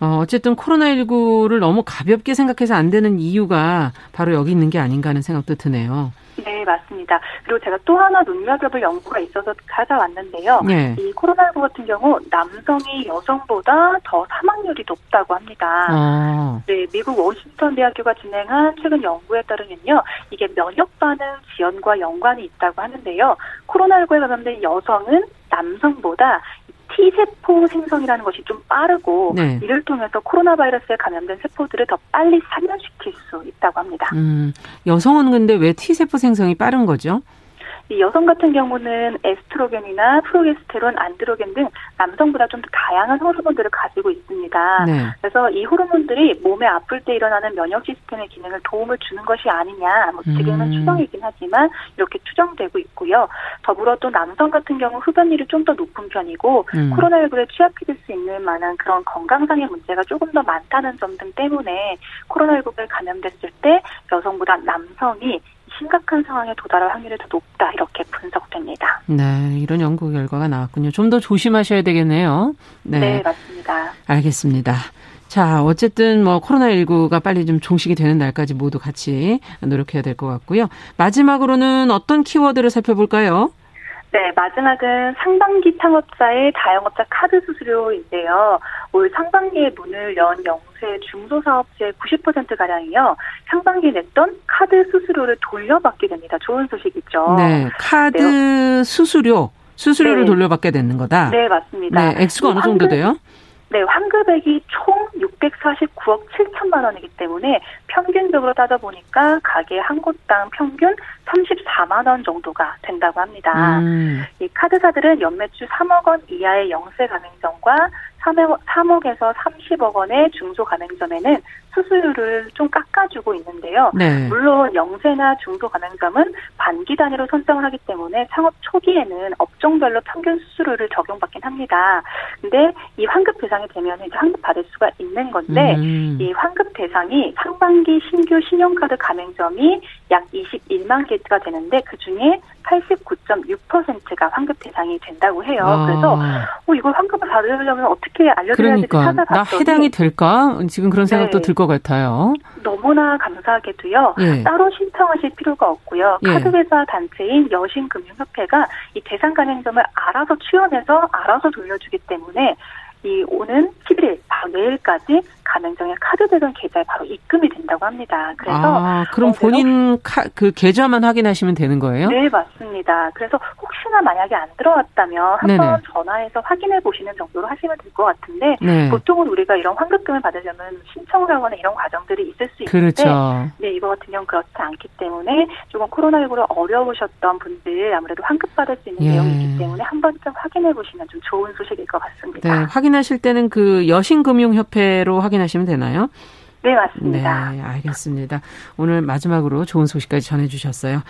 어, 어쨌든 코로나19를 너무 가볍게 생각해서 안 되는 이유가 바로 여기 있는 게 아닌가 하는 생각도 드네요. 네, 맞습니다. 그리고 제가 또 하나 눈여겨볼 연구가 있어서 찾아왔는데요. 네. 이 코로나19 같은 경우 남성이 여성보다 더 사망률이 높다고 합니다. 아. 네, 미국 워싱턴 대학교가 진행한 최근 연구에 따르면요. 이게 면역 반응 지연과 연관이 있다고 하는데요. 코로나19에 감염된 여성은 남성보다 T세포 생성이라는 것이 좀 빠르고 네. 이를 통해서 코로나 바이러스에 감염된 세포들을 더 빨리 살려시킬 수 있다고 합니다. 음, 여성은 근데 왜 T세포 생성이 빠른 거죠? 이 여성 같은 경우는 에스트로겐이나 프로게스테론, 안드로겐 등 남성보다 좀 더 다양한 호르몬들을 가지고 있습니다. 네. 그래서 이 호르몬들이 몸에 아플 때 일어나는 면역 시스템의 기능을 도움을 주는 것이 아니냐, 뭐 지금은 음. 추정이긴 하지만 이렇게 추정되고 있고요. 더불어 또 남성 같은 경우 흡연율이 좀 더 높은 편이고 음. 코로나19에 취약해 질 수 있는 만한 그런 건강상의 문제가 조금 더 많다는 점 등 때문에 코로나19에 감염됐을 때 여성보다 남성이 심각한 상황에 도달할 확률이 더 높다 이렇게 분석됩니다. 네, 이런 연구 결과가 나왔군요. 좀 더 조심하셔야 되겠네요. 네, 네 맞습니다. 알겠습니다. 자, 어쨌든 뭐 코로나19가 빨리 좀 종식이 되는 날까지 모두 같이 노력해야 될 것 같고요. 마지막으로는 어떤 키워드를 살펴볼까요? 네, 마지막은 상반기 창업자의 다영업자 카드 수수료인데요. 올 상반기에 문을 연 영세 중소사업체 90%가량이요. 상반기에 냈던 카드 수수료를 돌려받게 됩니다. 좋은 소식이죠. 네, 카드 네. 수수료, 수수료를 네. 돌려받게 되는 거다. 네, 맞습니다. 네, 액수가 어느 정도 돼요? 네, 환급액이 총 649억 7천만 원이기 때문에 평균적으로 따져 보니까 가게 한 곳당 평균 34만 원 정도가 된다고 합니다. 음. 이 카드사들은 연매출 3억 원 이하의 영세 가맹점과 3억, 3억에서 30억 원의 중소 가맹점에는 수수료를 좀 깎아주고 있는데요. 네. 물론 영세나 중소 가맹점은 반기 단위로 선정을 하기 때문에 창업 초기에는 업종별로 평균 수수료를 적용받긴 합니다. 근데 이 환급 대상이 되면 이제 환급 받을 수가 있는 건데 음. 이 환급 대상이 상반기 신규 신용카드 가맹점이 약 21만 개가 되는데 그 중에 89.6%가 환급 대상이 된다고 해요. 아. 그래서 어, 이걸 환급을 받으려면 어떻게 알려드려야 될지 그러니까, 찾아봤더니 나 해당이 될까? 지금 그런 생각도 네. 들것 같아요. 너무나 감사하게도요. 예. 따로 신청하실 필요가 없고요. 예. 카드회사 단체인 여신금융협회가 이 대상 가맹점을 알아서 취원해서 알아서 돌려주기 때문에 이 오는 11일 바로 내일까지 가맹점의 카드 대금 계좌에 바로 입금이 된다고 합니다. 그래서 아, 그럼 본인 카, 그 계좌만 확인하시면 되는 거예요? 네, 맞습니다. 그래서 혹시나 만약에 안 들어왔다면 한번 전화해서 확인해 보시는 정도로 하시면 될 것 같은데 네. 보통은 우리가 이런 환급금을 받으려면 신청을 하거나 이런 과정들이 있을 수 있는데 그렇죠. 네, 이거 같은 경우는 그렇지 않기 때문에 조금 코로나19로 어려우셨던 분들 아무래도 환급 받을 수 있는 예. 내용이기 때문에 한 번쯤 확인해 보시면 좀 좋은 소식일 것 같습니다. 네, 확인하실 때는 그 여신금융협회로 확인 확인하시면 되나요? 네, 맞습니다. 네, 알겠습니다. 오늘 마지막으로 좋은 소식까지 전해주셨어요.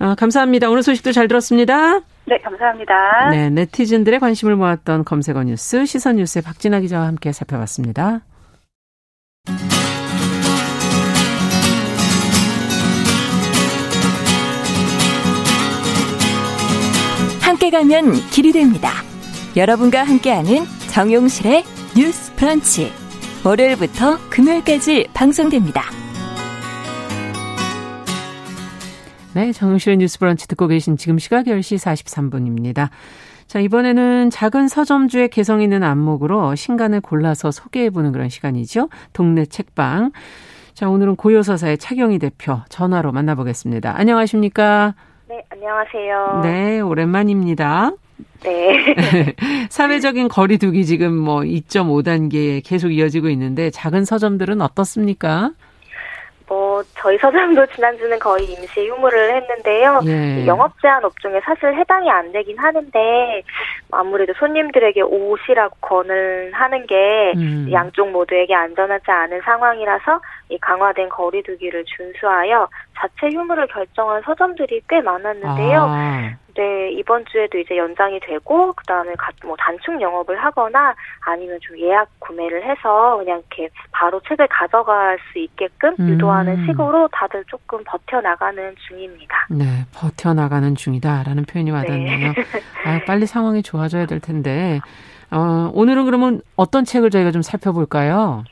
어, 감사합니다. 오늘 소식도 잘 들었습니다. 네, 감사합니다. 네, 네티즌들의 관심을 모았던 검색어 뉴스, 시선 뉴스의 박진아 기자와 함께 살펴봤습니다. 함께 가면 길이 됩니다. 여러분과 함께하는 정용실의 뉴스 프런치. 월요일부터 금요일까지 방송됩니다. 네, 정용실의 뉴스 브런치 듣고 계신 지금 시각 10시 43분입니다. 자, 이번에는 작은 서점주의 개성 있는 안목으로 신간을 골라서 소개해보는 그런 시간이죠. 동네 책방. 자, 오늘은 고요서사의 차경희 대표 전화로 만나보겠습니다. 안녕하십니까? 네, 안녕하세요. 네, 오랜만입니다. 네. 사회적인 거리두기 지금 뭐 2.5단계 계속 이어지고 있는데 작은 서점들은 어떻습니까? 뭐 저희 서점도 지난주는 거의 임시 휴무를 했는데요. 예. 영업 제한 업종에 사실 해당이 안 되긴 하는데 아무래도 손님들에게 오시라고 권을 하는 게 음. 양쪽 모두에게 안전하지 않은 상황이라서 이 강화된 거리두기를 준수하여 자체 휴무를 결정한 서점들이 꽤 많았는데요. 아. 네, 이번 주에도 이제 연장이 되고 그 다음에 뭐 단축 영업을 하거나 아니면 좀 예약 구매를 해서 그냥 이렇게 바로 책을 가져갈 수 있게끔 음. 유도하는 식으로 다들 조금 버텨 나가는 중입니다. 네, 버텨 나가는 중이다라는 표현이 와닿네요. 네. 아, 빨리 상황이 좋아 져야 될 텐데. 어, 오늘은 그러면 어떤 책을 저희가 좀 살펴볼까요?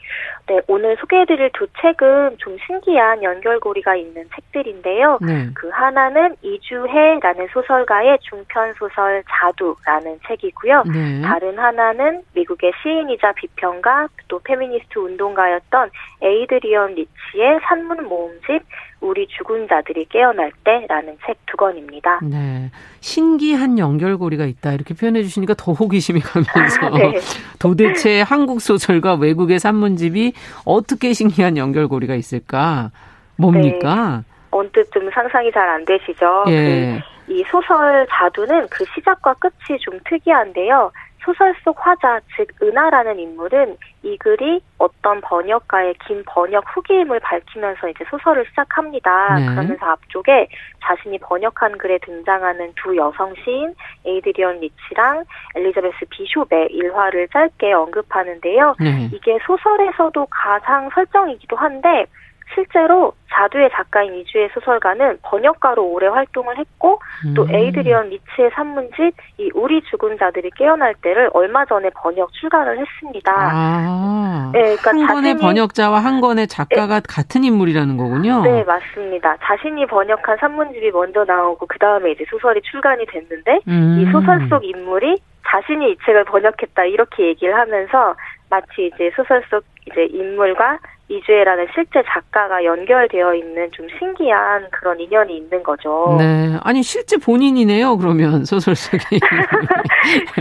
네, 오늘 소개해드릴 두 책은 좀 신기한 연결고리가 있는 책들인데요. 네. 그 하나는 이주혜라는 소설가의 중편 소설 자두라는 책이고요. 네. 다른 하나는 미국의 시인이자 비평가 또 페미니스트 운동가였던 에이드리언 리치의 산문 모음집 우리 죽은 자들이 깨어날 때라는 책 두 권입니다. 네. 신기한 연결고리가 있다. 이렇게 표현해 주시니까 더 호기심이 가면서 네. 도대체 한국 소설과 외국의 산문집이 어떻게 신기한 연결고리가 있을까? 뭡니까? 네. 언뜻 좀 상상이 잘 안 되시죠? 예. 그 이 소설 자두는 그 시작과 끝이 좀 특이한데요. 소설 속 화자, 즉 은하라는 인물은 이 글이 어떤 번역가의 긴 번역 후기임을 밝히면서 이제 소설을 시작합니다. 네. 그러면서 앞쪽에 자신이 번역한 글에 등장하는 두 여성 시인 에이드리언 리치랑 엘리자베스 비숍의 일화를 짧게 언급하는데요. 네. 이게 소설에서도 가상 설정이기도 한데 실제로 자두의 작가인 이주혜 소설가는 번역가로 오래 활동을 했고 음. 또 에이드리언 리치의 산문집 이 우리 죽은 자들이 깨어날 때를 얼마 전에 번역 출간을 했습니다. 아, 네, 그러니까 한 권의 번역자와 한 권의 작가가 네. 같은 인물이라는 거군요. 네, 맞습니다. 자신이 번역한 산문집이 먼저 나오고 그 다음에 이제 소설이 출간이 됐는데 음. 이 소설 속 인물이 자신이 이 책을 번역했다 이렇게 얘기를 하면서 마치 이제 소설 속 이제 인물과 이주혜라는 실제 작가가 연결되어 있는 좀 신기한 그런 인연이 있는 거죠. 네. 아니, 실제 본인이네요, 그러면, 소설 속의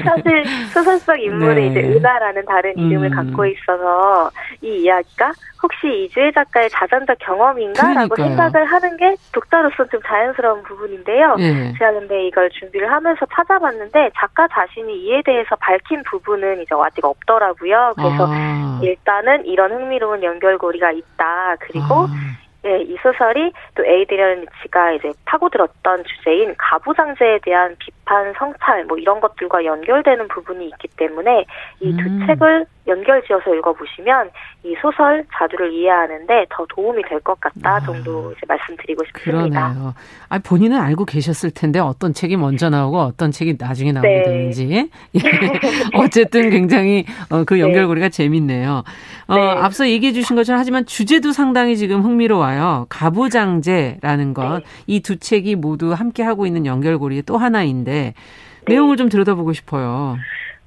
사실, 소설 속 인물은 네. 이제 은하라는 다른 이름을 음. 갖고 있어서 이 이야기가 혹시 이주혜 작가의 자전적 경험인가라고 생각을 하는 게 독자로서 좀 자연스러운 부분인데요. 네. 제가 근데 이걸 준비를 하면서 찾아봤는데 작가 자신이 이에 대해서 밝힌 부분은 이제 아직 없더라고요. 그래서 아. 일단은 이런 흥미로운 연결 고리가 있다. 그리고 아. 네, 이 소설이 또 에이드리언 리치가 이제 파고들었던 주제인 가부장제에 대한 비판, 성찰 뭐 이런 것들과 연결되는 부분이 있기 때문에 이두 음. 책을 연결지어서 읽어보시면 이 소설 자두를 이해하는데 더 도움이 될 것 같다 아, 정도 이제 말씀드리고 싶습니다. 그러네요. 아 본인은 알고 계셨을 텐데 어떤 책이 먼저 나오고 어떤 책이 나중에 나오게 네. 되는지 예. 어쨌든 굉장히 어, 그 네. 연결고리가 네. 재밌네요. 어, 네. 앞서 얘기해 주신 것처럼 하지만 주제도 상당히 지금 흥미로워요. 가부장제라는 것 이두 네. 책이 모두 함께 하고 있는 연결고리의 또 하나인데 네. 내용을 좀 들여다보고 싶어요.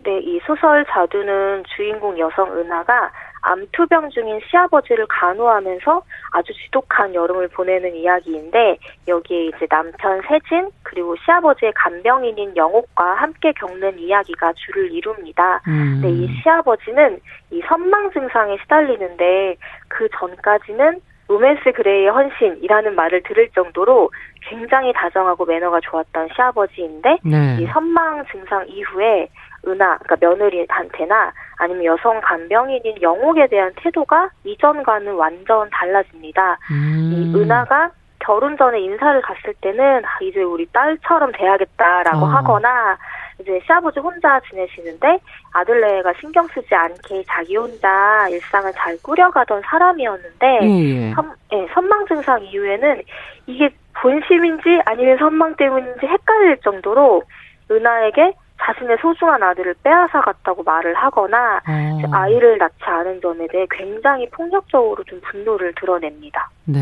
네, 이 소설 자두는 주인공 여성 은하가 암투병 중인 시아버지를 간호하면서 아주 지독한 여름을 보내는 이야기인데 여기에 이제 남편 세진 그리고 시아버지의 간병인인 영옥과 함께 겪는 이야기가 주를 이룹니다. 음. 네, 이 시아버지는 이 선망 증상에 시달리는데 그 전까지는 로맨스 그레이의 헌신이라는 말을 들을 정도로 굉장히 다정하고 매너가 좋았던 시아버지인데 네. 이 선망 증상 이후에 은하, 그러니까 며느리한테나 아니면 여성 간병인인 영옥에 대한 태도가 이전과는 완전 달라집니다. 음. 이 은하가 결혼 전에 인사를 갔을 때는 아, 이제 우리 딸처럼 돼야겠다라고 어. 하거나 이제 시아버지 혼자 지내시는데 아들네가 신경 쓰지 않게 자기 혼자 일상을 잘 꾸려가던 사람이었는데 예, 예. 선, 예, 선망 증상 이후에는 이게 본심인지 아니면 선망 때문인지 헷갈릴 정도로 은하에게 자신의 소중한 아들을 빼앗아 갔다고 말을 하거나 어. 아이를 낳지 않은 점에 대해 굉장히 폭력적으로 좀 분노를 드러냅니다. 네.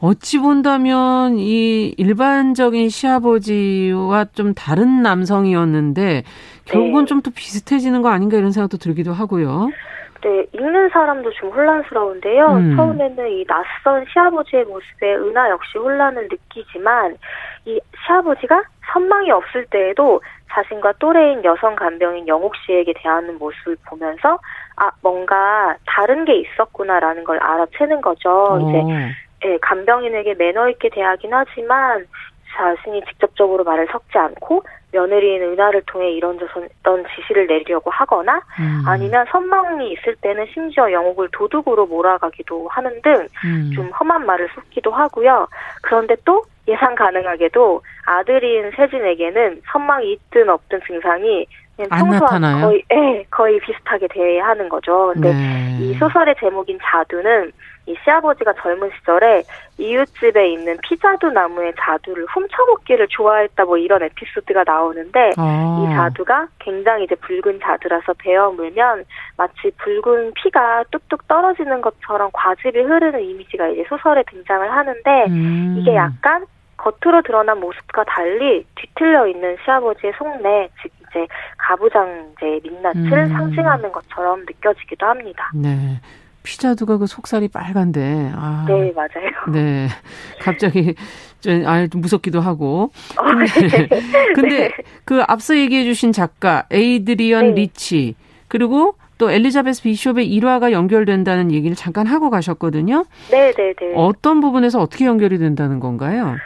어찌 본다면 이 일반적인 시아버지와 좀 다른 남성이었는데 결국은 네. 좀더 비슷해지는 거 아닌가 이런 생각도 들기도 하고요. 네, 읽는 사람도 좀 혼란스러운데요. 음. 처음에는 이 낯선 시아버지의 모습에 은하 역시 혼란을 느끼지만 이 시아버지가 선망이 없을 때에도 자신과 또래인 여성 간병인 영옥 씨에게 대하는 모습을 보면서 아 뭔가 다른 게 있었구나라는 걸 알아채는 거죠. 오. 어. 이제 예, 간병인에게 매너 있게 대하긴 하지만 자신이 직접적으로 말을 섞지 않고 며느리인 은하를 통해 이런저런 지시를 내리려고 하거나 음. 아니면 선망이 있을 때는 심지어 영옥을 도둑으로 몰아가기도 하는 등좀 음. 험한 말을 쏟기도 하고요. 그런데 또 예상 가능하게도 아들인 세진에게는 선망이 있든 없든 증상이 평소와 거의 네, 거의 비슷하게 대하는 거죠. 근데 네. 이 소설의 제목인 자두는 이 시아버지가 젊은 시절에 이웃집에 있는 피자두 나무의 자두를 훔쳐먹기를 좋아했다 뭐 이런 에피소드가 나오는데 아. 이 자두가 굉장히 이제 붉은 자두라서 베어 물면 마치 붉은 피가 뚝뚝 떨어지는 것처럼 과즙이 흐르는 이미지가 이제 소설에 등장을 하는데 음. 이게 약간 겉으로 드러난 모습과 달리 뒤틀려 있는 시아버지의 속내, 즉 이제 가부장제 민낯을 음. 상징하는 것처럼 느껴지기도 합니다. 네. 피자두가 그 속살이 빨간데. 아. 네, 맞아요. 네. 갑자기 좀, 아, 좀 무섭기도 하고. 어, 근데, 네. 근데 네. 그 앞서 얘기해 주신 작가 에이드리언 네. 리치 그리고 또 엘리자베스 비숍의 일화가 연결된다는 얘기를 잠깐 하고 가셨거든요. 네, 네, 네. 어떤 부분에서 어떻게 연결이 된다는 건가요?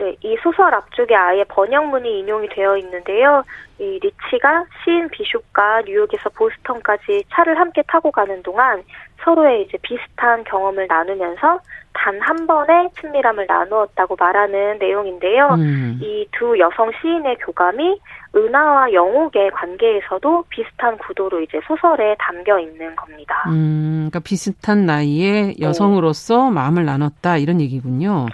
네, 이 소설 앞쪽에 아예 번역문이 인용이 되어 있는데요. 이 리치가 시인 비숍과 뉴욕에서 보스턴까지 차를 함께 타고 가는 동안 서로의 이제 비슷한 경험을 나누면서 단 한 번의 친밀함을 나누었다고 말하는 내용인데요. 음. 이 두 여성 시인의 교감이 은하와 영옥의 관계에서도 비슷한 구도로 이제 소설에 담겨 있는 겁니다. 음, 그러니까 비슷한 나이에 여성으로서 네. 마음을 나눴다 이런 얘기군요.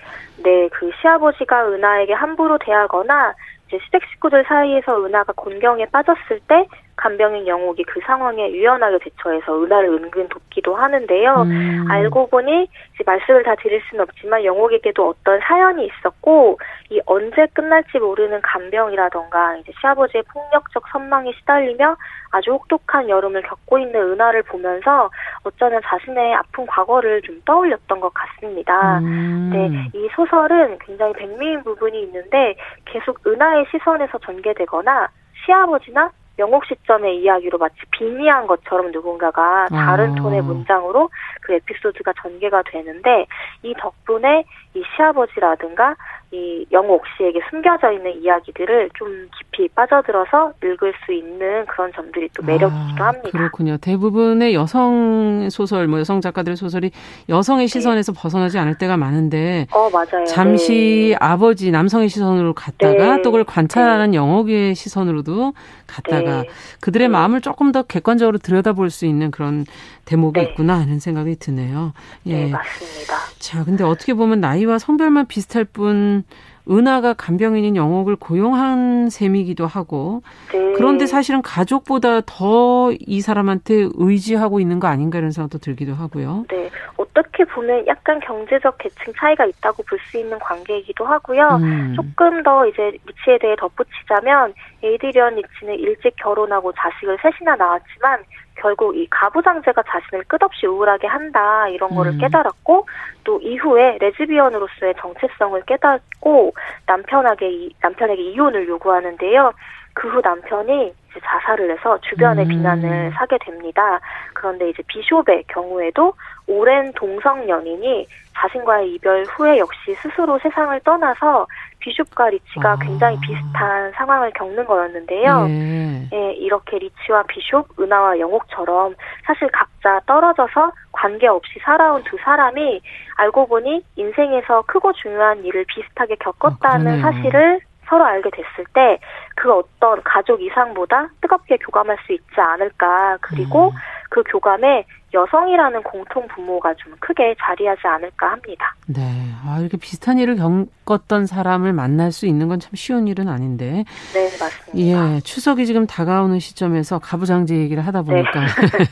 네, 그 시아버지가 은하에게 함부로 대하거나 이제 시댁 식구들 사이에서 은하가 곤경에 빠졌을 때 간병인 영옥이 그 상황에 유연하게 대처해서 은하를 은근 돕기도 하는데요. 음. 알고 보니 이제 말씀을 다 드릴 수는 없지만 영옥에게도 어떤 사연이 있었고 이 언제 끝날지 모르는 간병이라던가 이제 시아버지의 폭력적 선망에 시달리며 아주 혹독한 여름을 겪고 있는 은하를 보면서 어쩌면 자신의 아픈 과거를 좀 떠올렸던 것 같습니다. 음. 네, 이 소설은 굉장히 백미인 부분이 있는데 계속 은하의 시선에서 전개되거나 시아버지나 영옥 시점의 이야기로 마치 빙의한 것처럼 누군가가 다른 아. 톤의 문장으로 그 에피소드가 전개가 되는데 이 덕분에 이 시아버지라든가 이 영옥 씨에게 숨겨져 있는 이야기들을 좀 깊이 빠져들어서 읽을 수 있는 그런 점들이 또 매력이기도 아, 합니다. 그렇군요. 대부분의 여성 소설, 뭐 여성 작가들의 소설이 여성의 네. 시선에서 네. 벗어나지 않을 때가 많은데, 어 맞아요. 잠시 네. 아버지 남성의 시선으로 갔다가 네. 또 그걸 관찰하는 네. 영옥의 시선으로도 갔다가 네. 그들의 마음을 조금 더 객관적으로 들여다볼 수 있는 그런 대목이 있구나 하는 생각이 드네요. 예. 네, 맞습니다. 자, 근데 어떻게 보면 나이와 성별만 비슷할 뿐 은하가 간병인인 영옥을 고용한 셈이기도 하고 네. 그런데 사실은 가족보다 더 이 사람한테 의지하고 있는 거 아닌가 이런 생각도 들기도 하고요. 네. 어떻게 보면 약간 경제적 계층 차이가 있다고 볼 수 있는 관계이기도 하고요. 음. 조금 더 이제 리치에 대해 덧붙이자면 에이드리언 리치는 일찍 결혼하고 자식을 셋이나 낳았지만 결국 이 가부장제가 자신을 끝없이 우울하게 한다 이런 거를 음. 깨달았고 또 이후에 레즈비언으로서의 정체성을 깨닫고 남편에게 남편에게 이혼을 요구하는데요. 그 후 남편이 이제 자살을 해서 주변의 음. 비난을 사게 됩니다. 그런데 이제 비숍의 경우에도 오랜 동성 연인이 자신과의 이별 후에 역시 스스로 세상을 떠나서 비숍과 리치가 아. 굉장히 비슷한 상황을 겪는 거였는데요. 예. 예, 이렇게 리치와 비숍, 은하와 영옥처럼 사실 각자 떨어져서 관계없이 살아온 두 사람이 알고 보니 인생에서 크고 중요한 일을 비슷하게 겪었다는 아, 사실을 서로 알게 됐을 때 그 어떤 가족 이상보다 뜨겁게 교감할 수 있지 않을까 그리고 음. 그 교감에 여성이라는 공통 부모가 좀 크게 자리하지 않을까 합니다. 네. 아, 이렇게 비슷한 일을 겪었던 사람을 만날 수 있는 건 참 쉬운 일은 아닌데. 네, 맞습니다. 예. 추석이 지금 다가오는 시점에서 가부장제 얘기를 하다 보니까.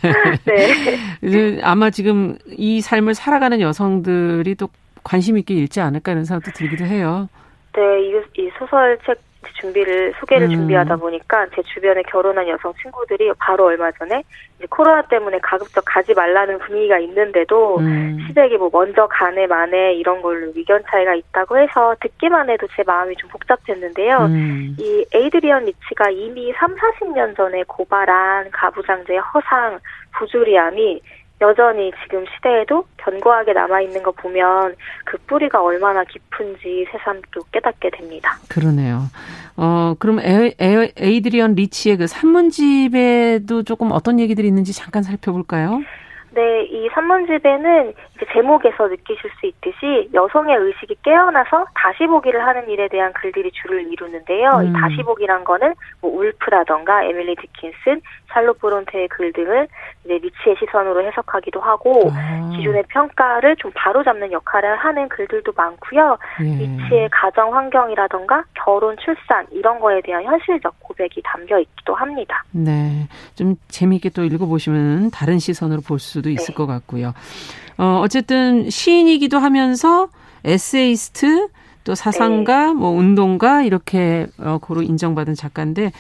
네. 네. 아마 지금 이 삶을 살아가는 여성들이 또 관심 있게 읽지 않을까 이런 생각도 들기도 해요. 네, 이, 이 소설책 준비를 소개를 음. 준비하다 보니까 제 주변에 결혼한 여성 친구들이 바로 얼마 전에 이제 코로나 때문에 가급적 가지 말라는 분위기가 있는데도 음. 시댁이 뭐 먼저 가네 마네 이런 걸로 의견 차이가 있다고 해서 듣기만 해도 제 마음이 좀 복잡했는데요. 음. 이 에이드리언 리치가 이미 3, 40년 전에 고발한 가부장제의 허상 부조리함이 여전히 지금 시대에도 견고하게 남아있는 거 보면 그 뿌리가 얼마나 깊은지 새삼 또 깨닫게 됩니다. 그러네요. 어, 그럼 에, 에, 에이드리언 리치의 그 산문집에도 조금 어떤 얘기들이 있는지 잠깐 살펴볼까요? 네, 이 산문집에는 이제 제목에서 느끼실 수 있듯이 여성의 의식이 깨어나서 다시 보기를 하는 일에 대한 글들이 주를 이루는데요. 음. 이 다시 보기란 거는 뭐 울프라던가 에밀리 디킨슨, 샬롯 브론테의 글 등을 이제 리치의 시선으로 해석하기도 하고 아. 기존의 평가를 좀 바로잡는 역할을 하는 글들도 많고요. 예. 리치의 가정 환경이라던가 결혼, 출산 이런 거에 대한 현실적 고백이 담겨 있기도 합니다. 네, 좀 재미있게 또 읽어보시면 다른 시선으로 볼 수도 있을 네. 것 같고요. 어, 어쨌든 시인이기도 하면서 에세이스트 또 사상가, 네. 뭐 운동가 이렇게 어, 고로 인정받은 작가인데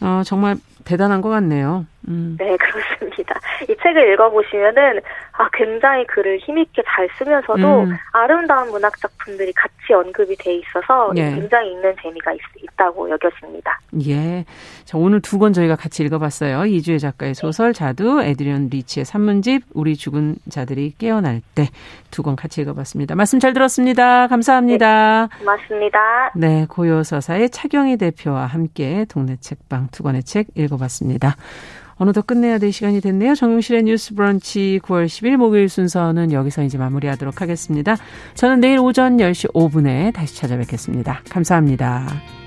어, 정말 대단한 것 같네요. 음. 네, 그렇습니다. 이 책을 읽어보시면은, 아, 굉장히 글을 힘있게 잘 쓰면서도 음. 아름다운 문학 작품들이 같이 언급이 돼 있어서 예. 굉장히 읽는 재미가 있, 다고 여겨집니다. 예. 자, 오늘 두 권 저희가 같이 읽어봤어요. 이주혜 작가의 소설 자두, 에드리언 리치의 산문집, 우리 죽은 자들이 깨어날 때 두 권 같이 읽어봤습니다. 말씀 잘 들었습니다. 감사합니다. 네, 고맙습니다. 네, 고요서사의 차경희 대표와 함께 동네 책방 두 권의 책 읽어 봤습니다. 어느덧 끝내야 될 시간이 됐네요. 정용실의 뉴스 브런치 9월 10일 목요일 순서는 여기서 이제 마무리하도록 하겠습니다. 저는 내일 오전 10시 5분에 다시 찾아뵙겠습니다. 감사합니다.